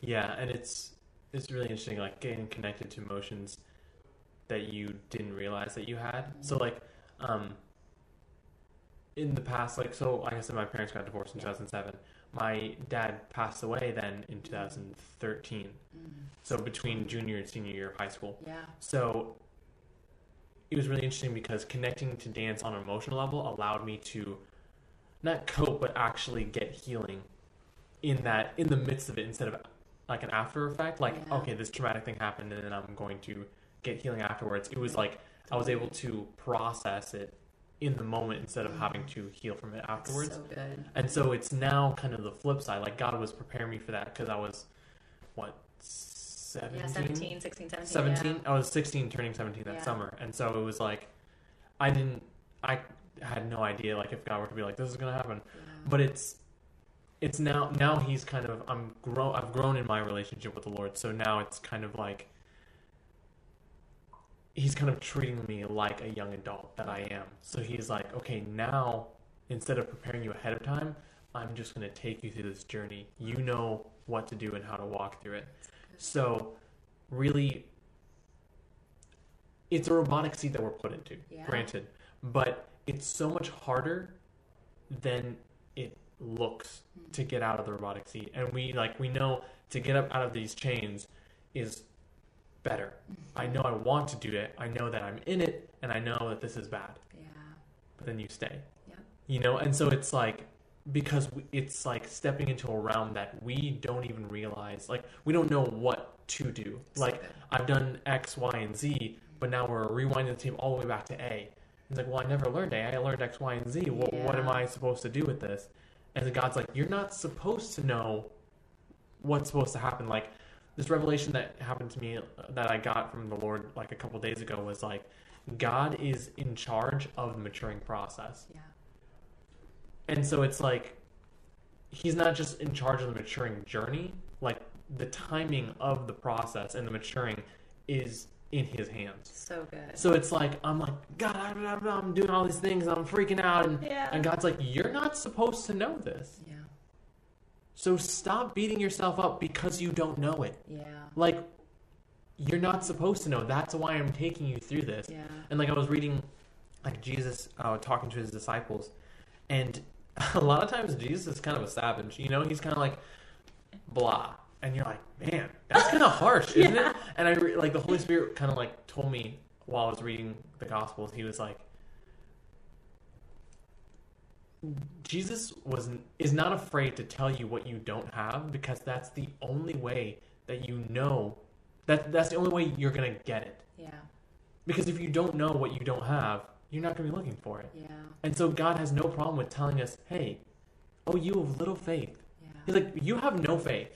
B: Yeah, and it's it's really interesting, like getting connected to emotions that you didn't realize that you had. So like, um, in the past, like so, like I said, my parents got divorced in 2007. My dad passed away then in 2013. Mm. So between junior and senior year of high school.
A: Yeah.
B: So it was really interesting because connecting to dance on an emotional level allowed me to not cope but actually get healing in that in the midst of it instead of like an after effect like
A: Yeah.
B: okay this traumatic thing happened and then i'm going to get healing afterwards it was like i was able to process it in the moment instead of having to heal from it afterwards
A: So good.
B: and so it's now kind of the flip side like god was preparing me for that because i was what 17
A: Yeah, 17, 16, 17.
B: 17 i was 16 turning 17 that
A: Yeah.
B: summer and so it was like i didn't i had no idea like if god were to be like this is gonna happen
A: Yeah.
B: but it's it's now now he's kind of i'm grown i've grown in my relationship with the lord so now it's kind of like he's kind of treating me like a young adult that i am. So he's like okay now instead of preparing you ahead of time i'm just going to take you through this journey. You know what to do and how to walk through it. So really it's a robotic seat that we're put into
A: Yeah.
B: granted. But it's so much harder than it looks hmm. to get out of the robotic seat. And we like we know to get up out of these chains is better i know i want to do it i know that i'm in it and i know that this is bad
A: Yeah.
B: but then you stay
A: Yep.
B: you know and so it's like because it's like stepping into a realm that we don't even realize like we don't know what to do like. I've done X, Y, and Z, but now we're rewinding the tape all the way back to A. It's like, well, I never learned A. I learned X, Y, and Z. What, what am I supposed to do with this? And God's like, you're not supposed to know what's supposed to happen. Like this revelation that happened to me uh, that I got from the Lord like a couple days ago was like, God is in charge of the maturing process.
A: Yeah.
B: And so it's like he's not just in charge of the maturing journey, like the timing of the process and the maturing is in his hands.
A: So good.
B: So it's like I'm like God, I'm, I'm, I'm doing all these things, I'm freaking out, and
A: Yeah.
B: and God's like, you're not supposed to know this.
A: Yeah.
B: So stop beating yourself up because you don't know it.
A: Yeah.
B: Like you're not supposed to know. That's why I'm taking you through this.
A: Yeah.
B: And like I was reading, like Jesus uh, talking to his disciples, and a lot of times Jesus is kind of a savage. You know, he's kind of like blah, and you're like, man, that's kind of harsh, isn't it? And I re- like the Holy Spirit kind of like told me while I was reading the Gospels, he was like. Jesus was is not afraid to tell you what you don't have because that's the only way that you know that that's the only way you're gonna get it.
A: Yeah.
B: Because if you don't know what you don't have, you're not going to be looking for it.
A: Yeah.
B: And so God has no problem with telling us, hey, oh, you have little faith.
A: Yeah.
B: He's like, you have no faith.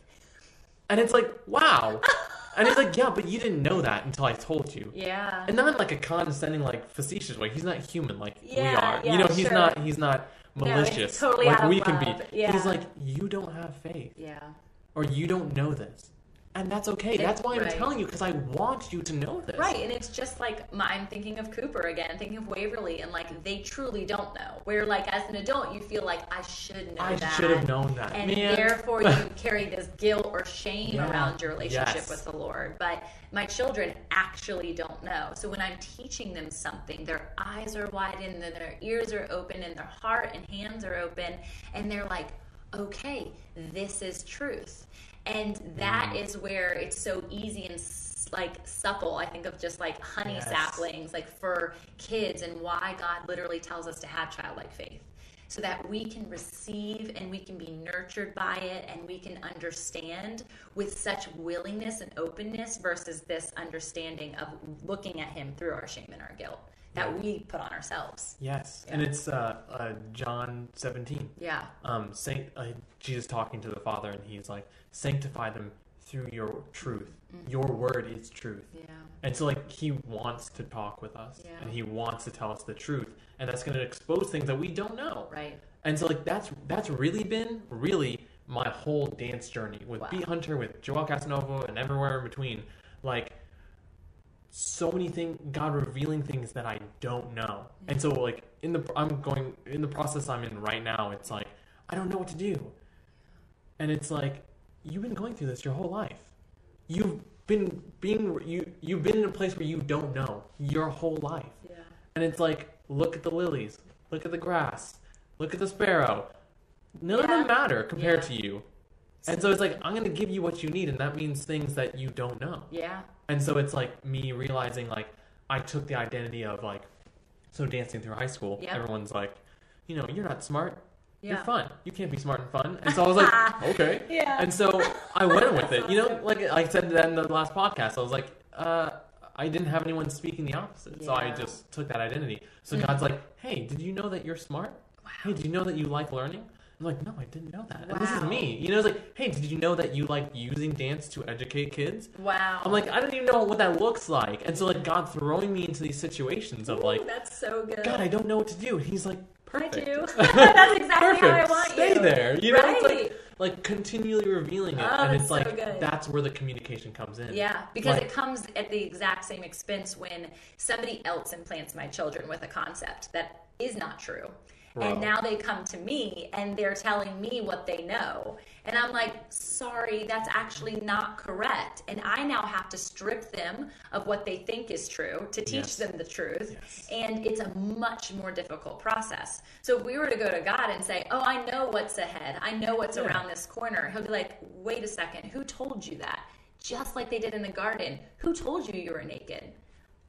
B: And it's like, wow. and he's like, yeah, but you didn't know that until I told you.
A: Yeah.
B: And not in like a condescending, like facetious way. He's not human like we are.
A: yeah,
B: you know, he's
A: sure.
B: not. He's not
A: No,
B: malicious
A: totally
B: like we can be.
A: Yeah.
B: He's like, you don't have faith,
A: Yeah.
B: or you don't know this, and that's okay. That's why I'm
A: Right.
B: telling you because I want you to know this.
A: Right, and it's just like my, I'm thinking of Cooper again, thinking of Waverly, and like they truly don't know. Where like as an adult, you feel like I should know
B: I
A: that.
B: should have known that,
A: and
B: man.
A: therefore you carry this guilt or shame
B: Yeah.
A: around your relationship
B: Yes.
A: with the Lord. But my children actually don't know. So when I'm teaching them something, their eyes are widened, and their ears are open, and their heart and hands are open, and they're like, okay, this is truth. And that
B: Mm.
A: is where it's so easy and like supple. I think of just like honey
B: Yes.
A: saplings, like for kids, and why God literally tells us to have childlike faith so that we can receive and we can be nurtured by it and we can understand with such willingness and openness versus this understanding of looking at him through our shame and our guilt that we put on ourselves.
B: Yes,
A: Yeah.
B: and it's uh, uh, John 17.
A: Yeah.
B: Um, saint, uh, Jesus talking to the Father, and he's like, "Sanctify them through your truth. Your word is truth."
A: Yeah.
B: And so, like, he wants to talk with us,
A: Yeah.
B: and he wants to tell us the truth, and that's going to expose things that we don't know.
A: Right.
B: And so, like, that's that's really been really my whole dance journey with
A: Wow.
B: Beat Hunter, with Joel Casanova, and everywhere in between. Like, so many things, God revealing things that I don't know. And so, like, in the I'm going in the process I'm in right now. It's like I don't know what to do, and it's like you've been going through this your whole life. You've been being you you've been in a place where you don't know your whole life.
A: Yeah.
B: And it's like, look at the lilies, look at the grass, look at the sparrow. None of them matter compared
A: Yeah.
B: to you. And so it's like, I'm going to give you what you need, and that means things that you don't know.
A: Yeah.
B: And so it's like me realizing, like, I took the identity of like, so dancing through high school,
A: Yeah.
B: everyone's like, you know, you're not smart.
A: Yeah.
B: You're fun. You can't be smart and fun. And so I was like, okay.
A: Yeah.
B: And so I went with it. You know, like I said that in the last podcast, I was like, uh, I didn't have anyone speaking the opposite. So I just took that identity. So
A: Mm.
B: God's like, hey, did you know that you're smart? Wow. Hey, did you know that you like learning? I'm like, no, I didn't know that. And this is me. You know, it's like, hey, did you know that you like using dance to educate kids?
A: Wow.
B: I'm like, I don't even know what that looks like. And so, like, God throwing me into these situations of, like,
A: that's so good.
B: God, I don't know what to do. And He's like,
A: I do. that's exactly
B: Perfect.
A: how I want
B: Stay
A: you.
B: Stay there. You know, it's
A: Right.
B: like, like continually revealing it.
A: Oh,
B: and it's like, that's where the communication comes in.
A: Yeah, because
B: Like-
A: it comes at the exact same expense when somebody else implants my children with a concept that is not true.
B: Wow.
A: And now they come to me and they're telling me what they know. And I'm like, sorry, that's actually not correct. And I now have to strip them of what they think is true to teach
B: Yes.
A: them the truth.
B: Yes.
A: And it's a much more difficult process. So if we were to go to God and say, oh, I know what's ahead, I know what's
B: Yeah.
A: around this corner, he'll be like, wait a second, who told you that? Just like they did in the garden. Who told you you were naked?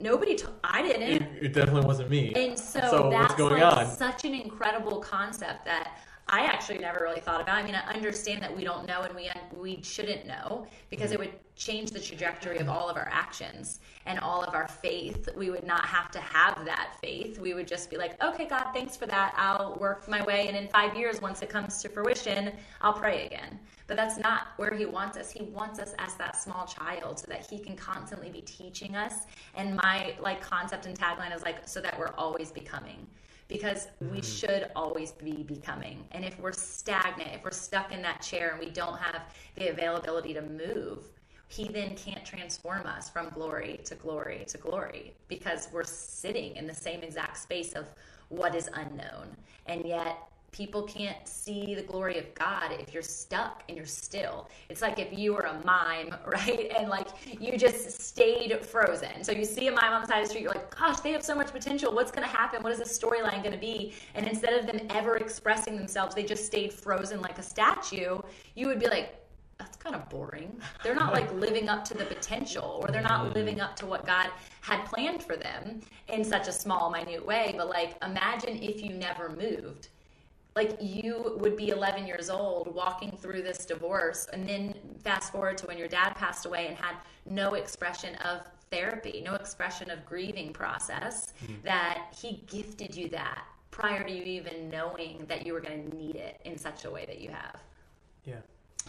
A: Nobody told. I didn't.
B: it definitely wasn't me.
A: And so,
B: so
A: that's
B: what's going
A: like
B: on?
A: such an incredible concept that I actually never really thought about. I mean, I understand that we don't know and we we shouldn't know because mm-hmm. it would change the trajectory of all of our actions and all of our faith. We would not have to have that faith. We would just be like, "Okay, God, thanks for that. I'll work my way and in 5 years once it comes to fruition, I'll pray again." But that's not where he wants us. He wants us as that small child so that he can constantly be teaching us. And my like concept and tagline is like so that we're always becoming because we mm-hmm. should always be becoming. And if we're stagnant, if we're stuck in that chair and we don't have the availability to move, he then can't transform us from glory to glory to glory because we're sitting in the same exact space of what is unknown. And yet, people can't see the glory of God if you're stuck and you're still. It's like if you were a mime, right? And like you just stayed frozen. So you see a mime on the side of the street, you're like, gosh, they have so much potential. What's going to happen? What is the storyline going to be? And instead of them ever expressing themselves, they just stayed frozen like a statue. You would be like, that's kind of boring. They're not like living up to the potential or they're not mm. living up to what God had planned for them in such a small, minute way. But like, imagine if you never moved like you would be 11 years old walking through this divorce and then fast forward to when your dad passed away and had no expression of therapy no expression of grieving process mm-hmm. that he gifted you that prior to you even knowing that you were going to need it in such a way that you have.
B: Yeah.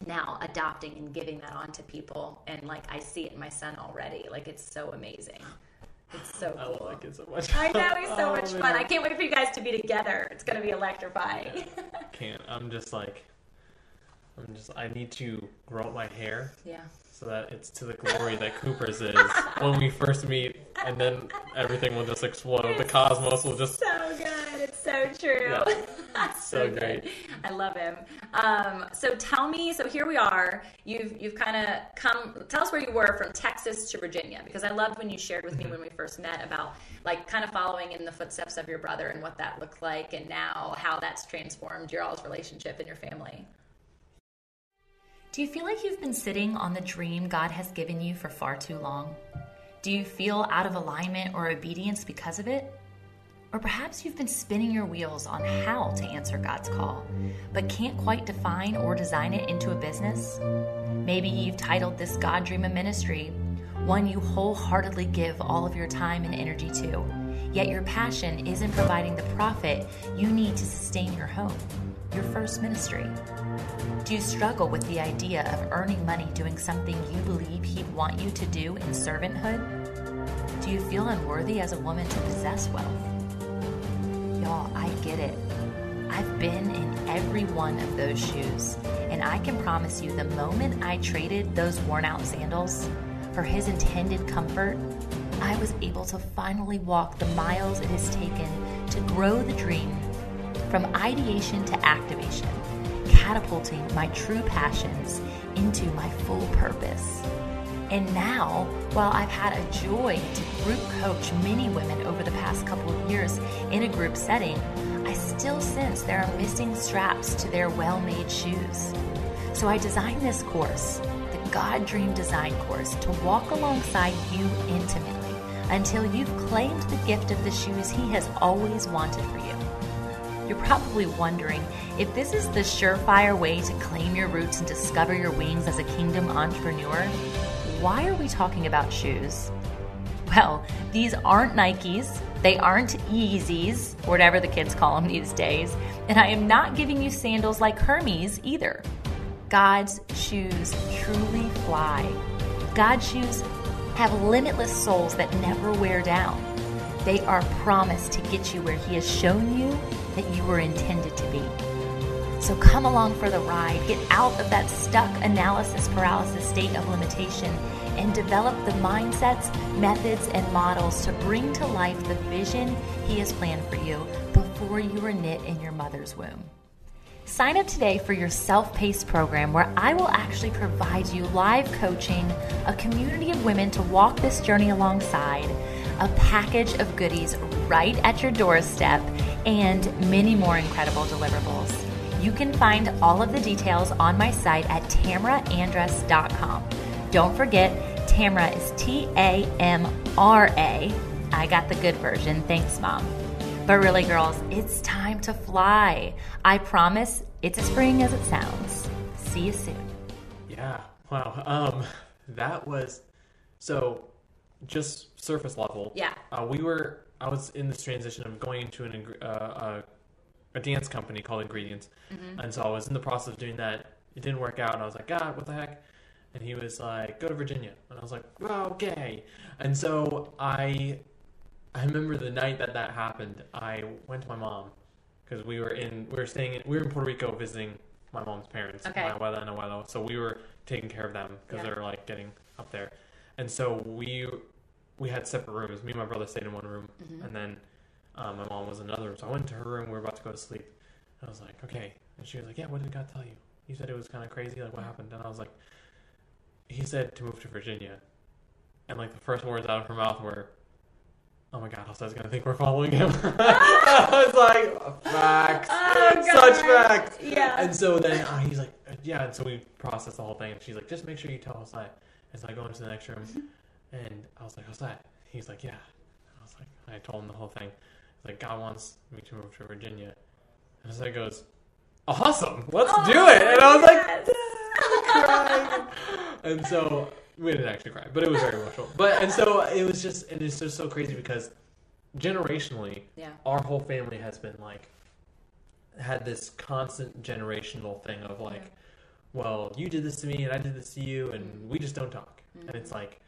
A: now adopting and giving that on to people and like i see it in my son already. Like it's so amazing it's so
B: I
A: cool
B: like it so much.
A: I know he's so
B: Oh,
A: much
B: man.
A: fun. I can't wait for you guys to be together. It's going to be electrifying.
B: can't. I'm just like, I'm just. I need to grow up my hair
A: yeah.
B: So that it's to the glory that Cooper's is when we first meet, and then everything will just explode. The cosmos will just.
A: So good. It's so true.
B: Yeah.
A: That's
B: So great.
A: I love him. Um, so tell me. So here we are. You've you've kind of come. Tell us where you were from Texas to Virginia because I loved when you shared with me when we first met about like kind of following in the footsteps of your brother and what that looked like, and now how that's transformed your all's relationship and your family.
C: Do you feel like you've been sitting on the dream God has given you for far too long? Do you feel out of alignment or obedience because of it? Or perhaps you've been spinning your wheels on how to answer God's call, but can't quite define or design it into a business? Maybe you've titled this God Dream a ministry, one you wholeheartedly give all of your time and energy to, yet your passion isn't providing the profit you need to sustain your home, your first ministry. Do you struggle with the idea of earning money doing something you believe He'd want you to do in servanthood? Do you feel unworthy as a woman to possess wealth? Y'all, I get it. I've been in every one of those shoes, and I can promise you the moment I traded those worn out sandals for His intended comfort, I was able to finally walk the miles it has taken to grow the dream from ideation to activation, catapulting my true passions into my full purpose. And now, while I've had a joy to group coach many women over the past couple of years in a group setting, I still sense there are missing straps to their well made shoes. So I designed this course, the God Dream Design course, to walk alongside you intimately
A: until you've claimed the gift of the shoes He has always wanted for you. You're probably wondering if this is the surefire way to claim your roots and discover your wings as a kingdom entrepreneur. Why are we talking about shoes? Well, these aren't Nikes, they aren't Yeezys, whatever the kids call them these days, and I am not giving you sandals like Hermes either. God's shoes truly fly. God's shoes have limitless soles that never wear down. They are promised to get you where He has shown you that you were intended to be. So come along for the ride. Get out of that stuck analysis paralysis state of limitation and develop the mindsets, methods, and models to bring to life the vision He has planned for you before you were knit in your mother's womb. Sign up today for your self paced program where I will actually provide you live coaching, a community of women to walk this journey alongside, a package of goodies right at your doorstep, and many more incredible deliverables. You can find all of the details on my site at tamraandress.com. Don't forget, Tamra is T A M R A. I got the good version. Thanks, Mom. But really, girls, it's time to fly. I promise it's as spring as it sounds. See you soon.
B: Yeah. Wow. Um, that was so just surface level.
D: Yeah.
B: Uh, we were. I was in this transition of going into an uh, uh, a dance company called Ingredients, and so I was in the process of doing that. It didn't work out, and I was like, God, what the heck? And he was like, Go to Virginia, and I was like, well, Okay. And so I, I remember the night that that happened. I went to my mom because we were in we were staying in, we were in Puerto Rico visiting my mom's parents,
D: Okay.
B: my abuela and abuelo. So we were taking care of them because
D: Yeah.
B: they were like getting up there, and so we we had separate rooms. Me and my brother stayed in one room,
D: Mm-hmm.
B: and then um, my mom was in another room. So I went to her room. We were about to go to sleep. I was like, okay, and she was like, yeah, what did God tell you? He said it was kind of crazy. Like, what happened? And I was like, he said to move to Virginia, and like the first words out of her mouth were. Oh my god, Jose's gonna think we're following him. I was like, facts.
D: Oh,
B: Such facts.
D: Yeah.
B: And so then uh, he's like, yeah. And so we processed the whole thing. And she's like, just make sure you tell Jose. And so I go into the next room, and I was like, what's that? He's like, yeah. I was like, I told him the whole thing. He's like, God wants me to move to Virginia. And Jose goes, awesome, let's
D: Oh,
B: do it. And I was like,
D: yes.
B: crying. And so we didn't actually cry, but it was very emotional. But and so it was just and it's just so crazy because generationally,
D: Yeah.
B: our whole family has been like had this constant generational thing of like, well, you did this to me and I did this to you and mm. we just don't talk. And it's mm-hmm. like,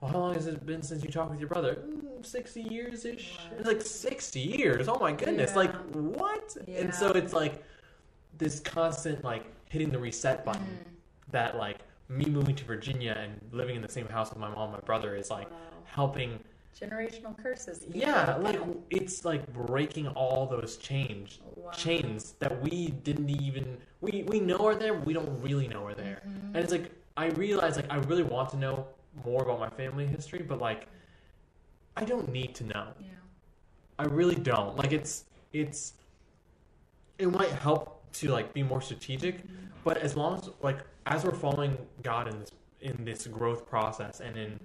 B: well, how long has it been since you talked with your brother? Mm, Sixty years ish. It's like sixty years. Oh my goodness!
D: Yeah.
B: Like what?
D: Yeah.
B: And so it's like this constant like hitting the reset button
D: Mm-hmm.
B: that like me moving to Virginia and living in the same house with my mom and my brother is like
D: Wow.
B: helping
D: Generational curses.
B: yeah like it's like breaking all those change
D: Wow.
B: chains that we didn't even we we know are there but we don't really know are there
D: Mm-hmm.
B: and it's like I realize like I really want to know more about my family history but like I don't need to know
D: Yeah.
B: I really don't. Like it's it's it might help to like be more strategic, mm-hmm. but as long as like as we're following God in this in this growth process and in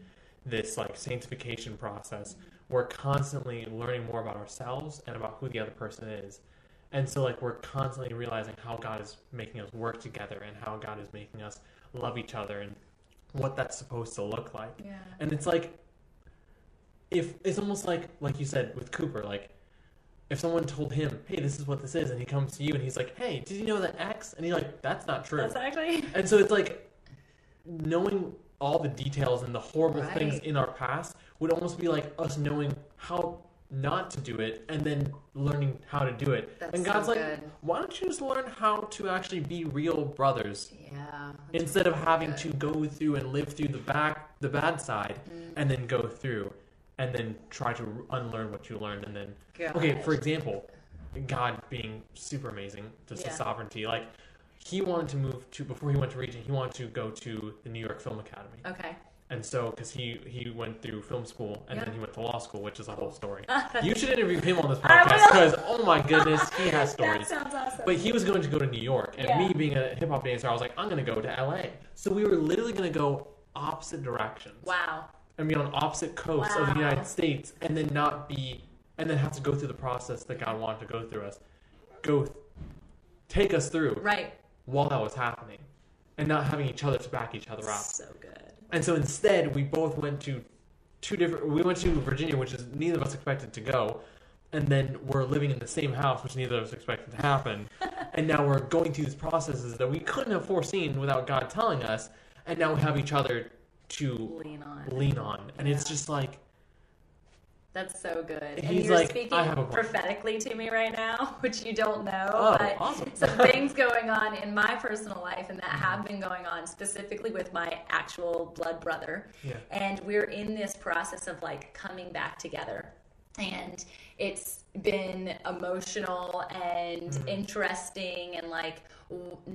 B: this like sanctification process, we're constantly learning more about ourselves and about who the other person is. And so like we're constantly realizing how God is making us work together and how God is making us love each other and what that's supposed to look like.
D: Yeah.
B: And it's like if it's almost like like you said with Cooper, like if someone told him, "Hey, this is what this is," and he comes to you and he's like, "Hey, did you know that X?" and you're like, "That's not true."
D: That's actually.
B: and so it's like knowing all the details and the horrible things in our past would almost be like us knowing how not to do it and then learning how to do it.
D: That's
B: and God's
D: so
B: like,
D: good.
B: "Why don't you just learn how to actually be real brothers?"
D: Yeah.
B: instead of having
D: good.
B: to go through and live through the back the bad side
D: Mm.
B: and then go through and then try to unlearn what you learned and then okay for example god being super amazing just
D: Yeah.
B: the sovereignty like he wanted to move to before he went to Regent he wanted to go to the new york film academy
D: Okay.
B: And so because he he went through film school and
D: Yeah.
B: then he went to law school which is a whole story you should interview him on this podcast because oh my goodness he has stories
D: sounds awesome.
B: but he was going to go to New York, and
D: Yeah.
B: me being a hip hop dancer, I was like, I'm going to go to LA. So we were literally going to go opposite directions.
D: wow.
B: and be on opposite coasts of the United States and then not be and then have to go through the process that God wanted to go through us. Go take us through
A: Right.
B: while that was happening. And not having each other to back each other up.
A: So good.
B: And so instead, we both went to two different. We went to Virginia, which is neither of us expected to go, and then we're living in the same house, which neither of us expected to happen. and now we're going through these processes that we couldn't have foreseen without God telling us. And now we have each other to
A: Lean on.
B: lean on, and it's just like
A: That's so good. and
B: He's
A: you're
B: like,
A: speaking
B: "I have a plan."
A: prophetically to me right now, which you don't know.
B: Oh,
A: but
B: awesome.
A: some things going on in my personal life and that have been going on specifically with my actual blood brother.
B: Yeah.
A: And we're in this process of like coming back together. And it's been emotional and
B: Mm-hmm.
A: interesting and like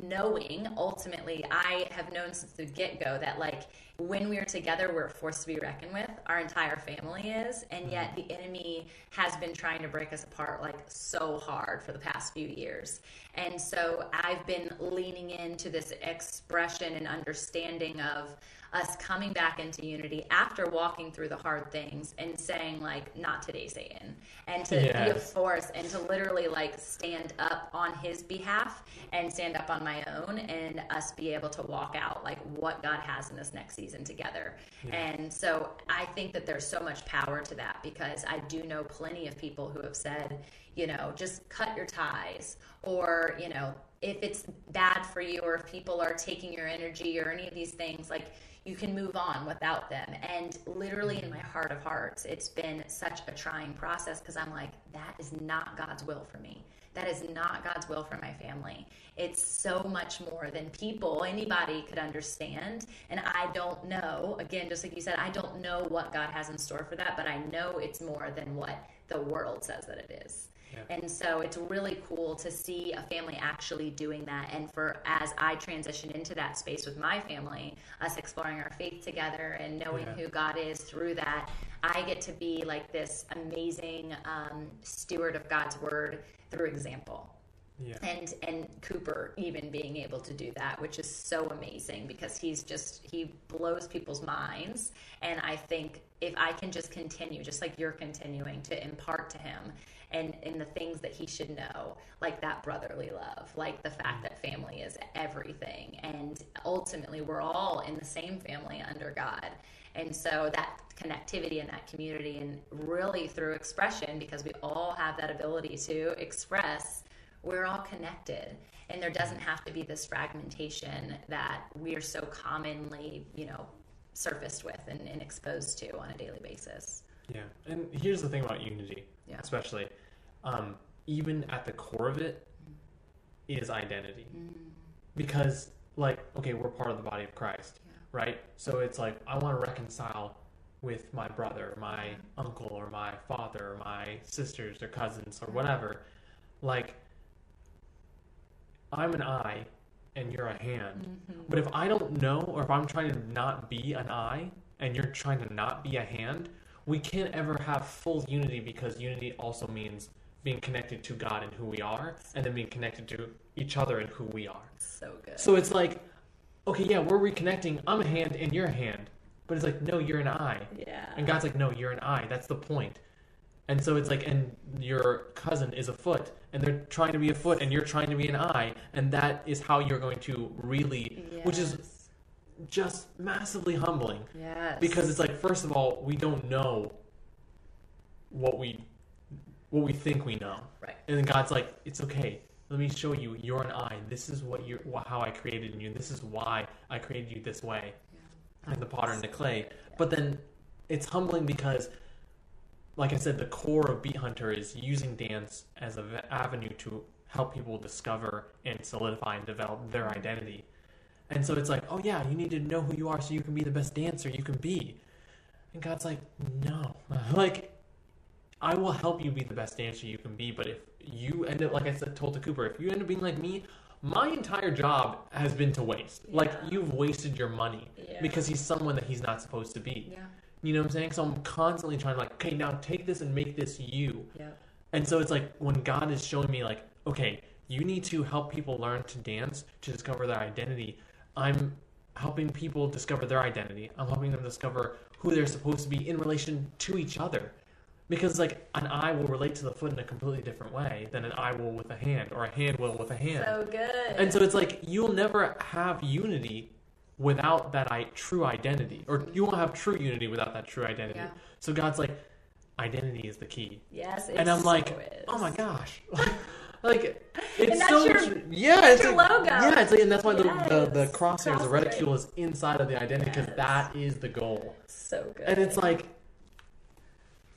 A: knowing ultimately I have known since the get-go that like when we're together we're a force to be reckoned with. Our entire family is. And yet
B: Mm-hmm.
A: the enemy has been trying to break us apart like so hard for the past few years. And so I've been leaning into this expression and understanding of us coming back into unity after walking through the hard things and saying like not today satan. And to be a force and to literally like stand up on his behalf and stand up on my own and us be able to walk out like what god has in this next season together. And so i think that there's so much power to that because i do know plenty of people who have said you know just cut your ties or you know if it's bad for you or if people are taking your energy or any of these things like you can move on without them. And literally in my heart of hearts it's been such a trying process because i'm like that is not god's will for me that is not god's will for my family it's so much more than people anybody could understand and i don't know again just like you said i don't know what god has in store for that but i know it's more than what the world says that it is
B: Yeah.
A: and so it's really cool to see a family actually doing that. And for as I transition into that space with my family, us exploring our faith together and knowing
B: Yeah.
A: who God is through that, I get to be like this amazing um, steward of God's word through example.
B: Yeah,
A: and and Cooper even being able to do that, which is so amazing because he's just he blows people's minds, and I think if I can just continue, just like you're continuing to impart to him, and in the things that he should know, like that brotherly love, like the fact mm-hmm. that family is everything, and ultimately we're all in the same family under God. And so that connectivity and that community, and really through expression, because we all have that ability to express we're all connected and there doesn't have to be this fragmentation that we are so commonly you know surfaced with and, and exposed to on a daily basis
B: yeah. And here's the thing about unity,
A: Yeah.
B: especially, um, even at the core of it, is identity. Because, like, okay, we're part of the body of Christ, right? So it's like I want to reconcile with my brother, my uncle, or my father, or my sisters, or cousins, or whatever. Like, I'm an eye and you're a hand. Mm-hmm. But if I don't know, or if I'm trying to not be an eye and you're trying to not be a hand, we can't ever have full unity because unity also means being connected to God and who we are, and then being connected to each other and who we are.
A: so good
B: So it's like, okay, yeah, we're reconnecting. I'm a hand and you're a hand. But it's like, no, you're an eye.
A: yeah
B: And God's like, no, you're an eye. That's the point. And so it's like, and your cousin is a foot, and they're trying to be a foot, and you're trying to be an eye, and that is how you're going to really, which is just massively humbling
A: yes
B: because it's like, first of all, we don't know what we what we think we know,
A: right
B: and then God's like, it's okay. Let me show you. You're an eye. This is what you're, how I created you. This is why I created you this way, like the potter and the clay. But then it's humbling because, like I said, the core of Beat Hunter is using dance as an avenue to help people discover and solidify and develop their mm-hmm. identity. And so it's like, oh yeah, you need to know who you are so you can be the best dancer you can be. And God's like, no, like I will help you be the best dancer you can be, but if you end up, like I said, told to Cooper, if you end up being like me, my entire job has been to waste. Like you've wasted your money
A: Yeah.
B: because he's someone that he's not supposed to be.
A: yeah
B: You know what I'm saying? So I'm constantly trying to like, okay, now take this and make this you.
A: yep
B: And so it's like when God is showing me like, okay, you need to help people learn to dance to discover their identity. I'm helping people discover their identity. I'm helping them discover who they're supposed to be in relation to each other. Because like an eye will relate to the foot in a completely different way than an eye will with a hand, or a hand will with a hand.
A: So good.
B: And so it's like you'll never have unity without that I, true identity, or mm-hmm. you won't have true unity without that true identity.
A: Yeah.
B: So God's like, identity is the key,
A: yes, it
B: and I'm like, oh my gosh, like it's
A: that's
B: so
A: your-
B: yeah, it's
A: your
B: like,
A: logo.
B: yeah, it's like, and that's why the the, the crosshairs, the reticule is inside of the identity because
A: Yes.
B: that is the goal,
A: so good.
B: and it's like.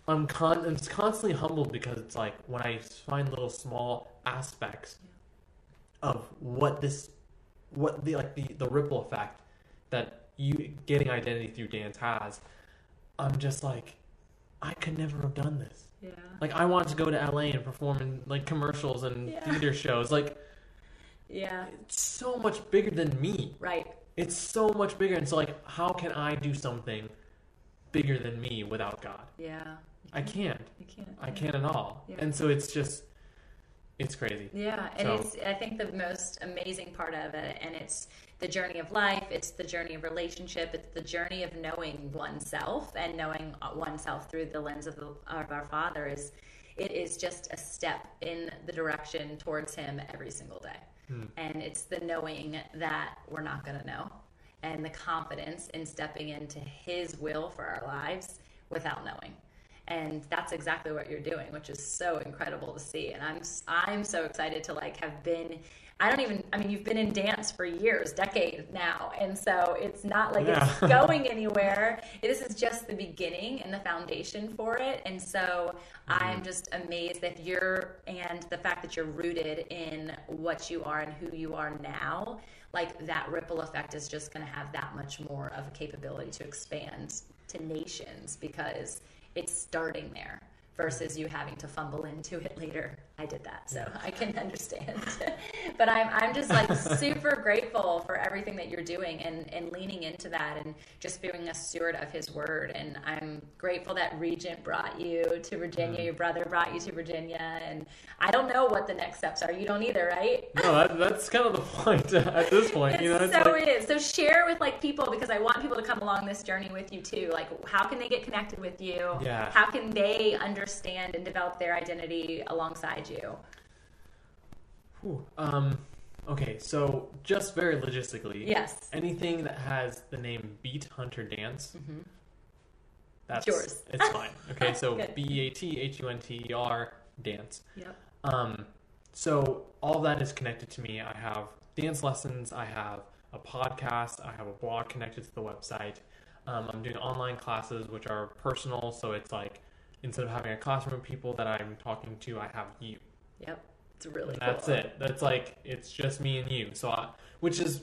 B: I'm con- I'm constantly humbled because it's like when I find little small aspects of what this, what the like the, the ripple effect that you getting identity through dance has. I'm just like, I could never have done this.
A: yeah.
B: Like I wanted to go to LA and perform in like commercials and
A: Yeah.
B: theater shows. Like
A: Yeah.
B: it's so much bigger than me.
A: Right.
B: It's so much bigger, and so like, how can I do something bigger than me without God?
A: Yeah.
B: I mm-hmm. can't.
A: You can't.
B: I can't at all.
A: Yeah.
B: And so it's just, it's crazy.
A: Yeah, and
B: So-
A: it's I think the most amazing part of it, and it's the journey of life. It's the journey of relationship. It's the journey of knowing oneself and knowing uh, oneself through the lens of, the, of our Father. Is it is just a step in the direction towards Him every single day, hmm. and it's the knowing that we're not going to know, and the confidence in stepping into His will for our lives without knowing and that's exactly what you're doing which is so incredible to see. And i'm i'm so excited to like have been i don't even i mean you've been in dance for years decade now. And so it's not like it's going anywhere. This is just the beginning and the foundation for it. And so mm-hmm. i'm just amazed that you're and the fact that you're rooted in what you are and who you are now like that ripple effect is just going to have that much more of a capability to expand to nations because it's starting there versus you having to fumble into it later. I did that, so I can understand. but I'm I'm just like super grateful for everything that you're doing and and leaning into that and just being a steward of His Word. And I'm grateful that Regent brought you to Virginia. Mm. Your brother brought you to Virginia, and I don't know what the next steps are. You don't either, right?
B: No, that, that's kind of the point at this point. You know, it's
A: so
B: like,
A: is. So share with like people because I want people to come along this journey with you too. Like, how can they get connected with you?
B: Yeah.
A: How can they understand and develop their identity alongside you?
B: Whew. Um, okay, so just very logistically,
A: Yes.
B: anything that has the name Beat Hunter Dance, that's
A: yours.
B: It's fine. Okay, so. B A T H U N T E R dance.
A: Yep.
B: Um, so all that is connected to me. I have dance lessons. I have a podcast. I have a blog connected to the website. Um, I'm doing online classes, which are personal. So it's like instead of having a classroom of people that I'm talking to, I have you.
A: Yep. It's really
B: And that's
A: cool.
B: it. That's like it's just me and you. So, I, which is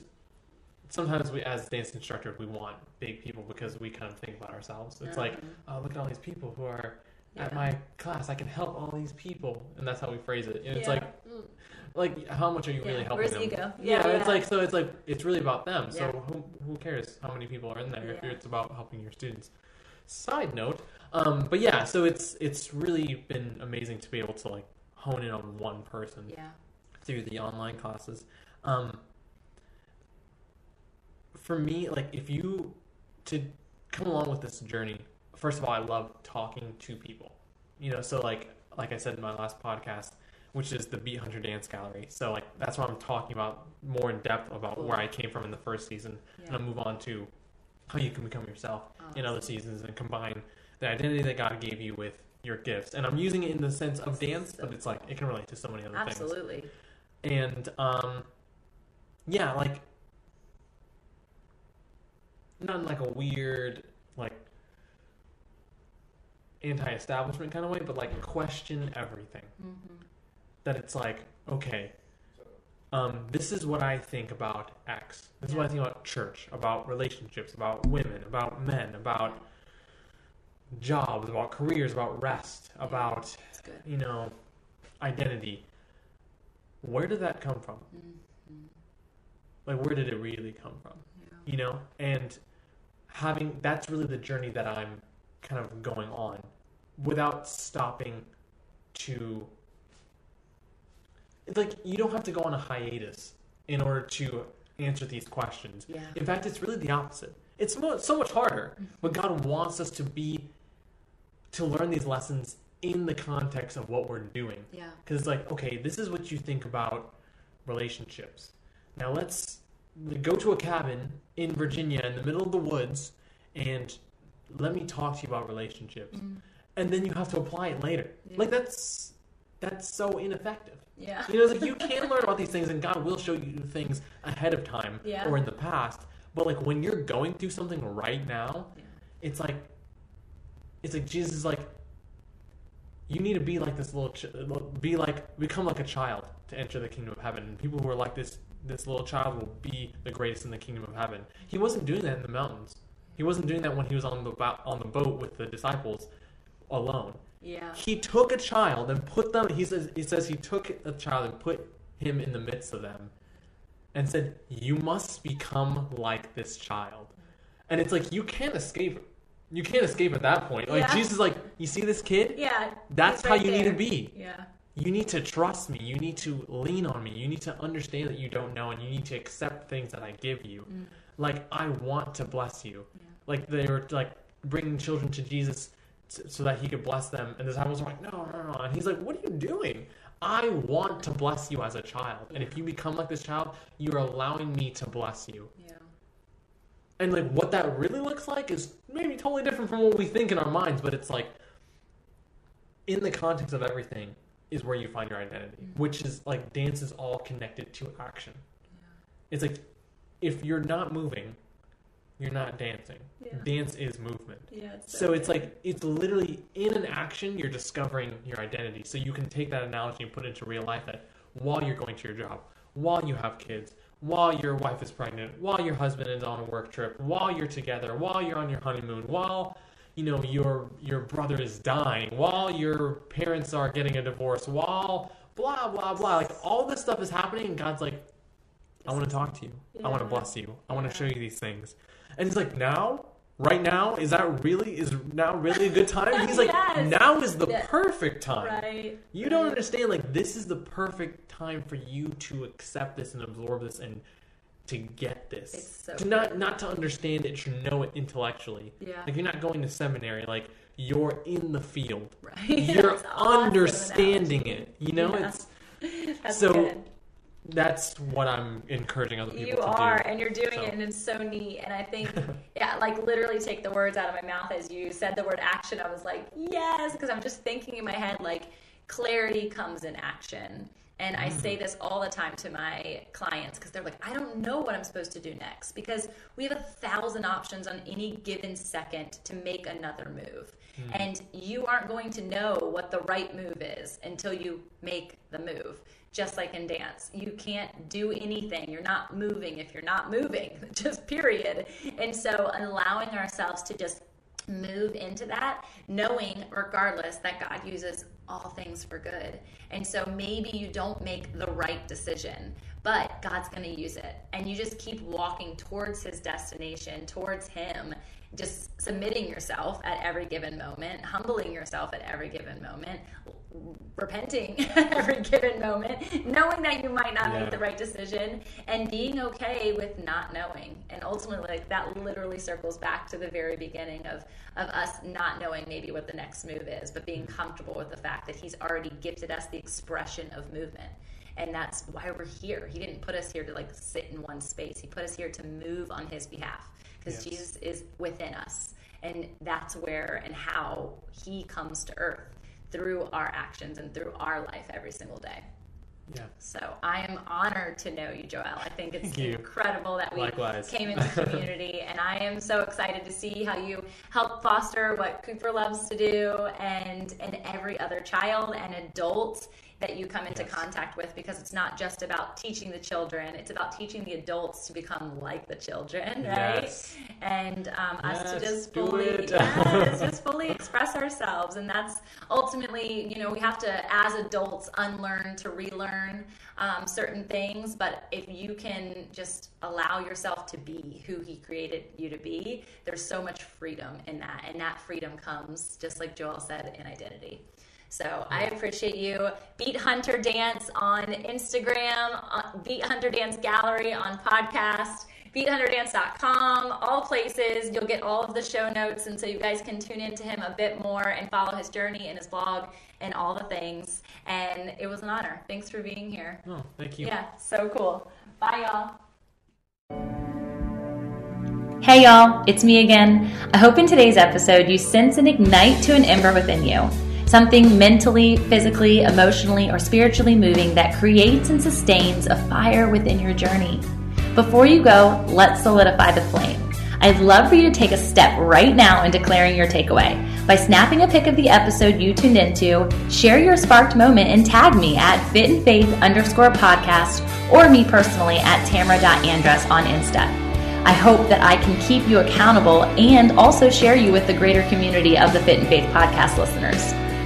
B: sometimes we, as dance instructors, we want big people because we kind of think about ourselves. It's like, oh, look at all these people who are at my class. I can help all these people, and that's how we phrase it. And it's like, mm, like how much are you really
A: Yeah.
B: helping
A: Where's
B: them?
A: ego?
B: Yeah,
A: Yeah,
B: it's like so. It's like it's really about them. So who who cares how many people are in there if it's about helping your students? Side note, um, but yeah, so it's it's really been amazing to be able to like hone in on one person
A: Yeah.
B: through the online classes. Um, for me, like if you to come along with this journey, first of all, I love talking to people. You know, so like like I said in my last podcast, which is the Beat Hunter Dance Gallery. So like that's what I'm talking about more in depth about
A: Cool.
B: where I came from in the first season, and I'll move on to how you can become yourself in other seasons and combine the identity that God gave you with your gifts. And I'm using it in the sense of dance, but it's like it can relate to so many other things
A: Absolutely.
B: and um yeah like not in like a weird like anti-establishment kind of way but like question everything
A: Mm-hmm.
B: that it's like okay um this is what i think about x this is what i think about church about relationships about women about men about jobs about careers about rest about you know, identity. Where did that come from?
A: Mm-hmm.
B: Like, where did it really come from?
A: Yeah.
B: You know, and having that's really the journey that I'm kind of going on without stopping to. It's like you don't have to go on a hiatus in order to answer these questions.
A: Yeah.
B: In fact, it's really the opposite. It's so much harder, but God wants us to be to learn these lessons in the context of what we're doing.
A: Yeah.
B: Because it's like, okay, this is what you think about relationships. Now let's go to a cabin in Virginia in the middle of the woods and let me talk to you about relationships. Mm. And then you have to apply it later.
A: Yeah.
B: Like that's that's so ineffective.
A: Yeah.
B: You know, it's like you can learn about these things and God will show you things ahead of time
A: Yeah.
B: or in the past. But like when you're going through something right now,
A: Yeah.
B: it's like it's like Jesus is like you need to be like this little ch- be like become like a child to enter the kingdom of heaven. And people who are like this this little child will be the greatest in the kingdom of heaven. He wasn't doing that in the mountains. He wasn't doing that when he was on the on the boat with the disciples alone.
A: Yeah.
B: he took a child and put them he says he says he took a child and put him in the midst of them and said you must become like this child. And it's like you can't escape you can't escape at that point. Like
A: Yeah.
B: jesus is like you see this kid?
A: Yeah.
B: that's
A: he's
B: how
A: right
B: you need to be.
A: Yeah.
B: you need to trust me. You need to lean on me. You need to understand that you don't know and you need to accept things that i give you. Mm. Like i want to bless you.
A: Yeah.
B: like they were like bringing children to jesus s- so that he could bless them and the disciples were like no no no. And he's like what are you doing? I want to bless you as a child and if you become like this child you're allowing me to bless you.
A: Yeah.
B: And like what that really looks like is maybe totally different from what we think in our minds but it's like in the context of everything is where you find your identity mm-hmm. which is like dance is all connected to action it's like if you're not moving you're not dancing
A: Yeah.
B: dance is movement
A: Yeah.
B: so it's like it's literally in an action you're discovering your identity. So you can take that analogy and put it into real life that while you're going to your job, while you have kids, while your wife is pregnant, while your husband is on a work trip, while you're together, while you're on your honeymoon, while you know your your brother is dying, while your parents are getting a divorce, while blah blah blah, like all this stuff is happening, and God's like, I want to talk to you. I want to bless you. I want to show you these things. And he's like, now, right now, is that really is now really a good time? He's like,
A: Yes.
B: now is the
A: Yeah.
B: perfect time.
A: Right.
B: You don't understand. Like, this is the perfect time for you to accept this and absorb this and to get this.
A: It's so
B: to not
A: good.
B: not to understand it, to know it intellectually.
A: Yeah.
B: Like you're not going to seminary. Like you're in the field.
A: Right.
B: You're
A: awesome
B: understanding
A: analogy.
B: it. You know,
A: Yeah.
B: it's
A: That's
B: so
A: good.
B: That's what I'm encouraging other people
A: You
B: to
A: are,
B: do.
A: and you're doing
B: So-
A: it, and it's so neat. And I think, yeah, like literally take the words out of my mouth as you said the word action. I was like, yes, because I'm just thinking in my head, like, clarity comes in action. And I say mm-hmm. this all the time to my clients because they're like, I don't know what I'm supposed to do next because we have a thousand options on any given second to make another move. Mm. And you aren't going to know what the right move is until you make the move. Just like in dance, you can't do anything. You're not moving if you're not moving, just period. And so allowing ourselves to just move into that, knowing regardless that God uses all things for good. And so maybe you don't make the right decision, but God's going to use it. And you just keep walking towards his destination, towards him, just submitting yourself at every given moment, humbling yourself at every given moment, repenting at every given moment, knowing that you might not
B: Yeah.
A: make the right decision, and being okay with not knowing. And ultimately, like that literally circles back to the very beginning of of us not knowing maybe what the next move is, but being comfortable with the fact that He's already gifted us the expression of movement. And that's why we're here. He didn't put us here to like sit in one space. He put us here to move on his behalf because
B: Yes.
A: Jesus is within us. And that's where and how he comes to earth through our actions and through our life every single day.
B: Yeah.
A: So I am honored to know you, Joel. I think it's incredible that we
B: Likewise.
A: came into community, and I am so excited to see how you help foster what Cooper loves to do, and and every other child and adult that you come into
B: Yes.
A: contact with, because it's not just about teaching the children; it's about teaching the adults to become like the children, right?
B: Yes.
A: And um, us to just fully, yes, just fully express ourselves, and that's ultimately, you know, we have to, as adults, unlearn to relearn um, certain things. But if you can just allow yourself to be who He created you to be, there's so much freedom in that, and that freedom comes, just like Joel said, in identity. So I appreciate you. Beat Hunter Dance on Instagram, uh, Beat Hunter Dance Gallery on podcast beathunterdance.com, all places. You'll get all of the show notes, and so you guys can tune into him a bit more and follow his journey and his blog and all the things. And it was an honor. Thanks for being here.
B: Oh, thank you.
A: Yeah, so cool. Bye, y'all. Hey, y'all, it's me again. I hope in today's episode you sense and ignite to an ember within you. Something mentally, physically, emotionally, or spiritually moving that creates and sustains a fire within your journey. Before you go, let's solidify the flame. I'd love for you to take a step right now in declaring your takeaway. By snapping a pic of the episode you tuned into, share your sparked moment and tag me at fit and faith underscore podcast or me personally at tamara.andress on Insta. I hope that I can keep you accountable and also share you with the greater community of the Fit and Faith podcast listeners.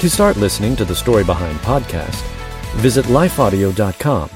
E: To start listening to the Story Behind podcast, visit lifeaudio.com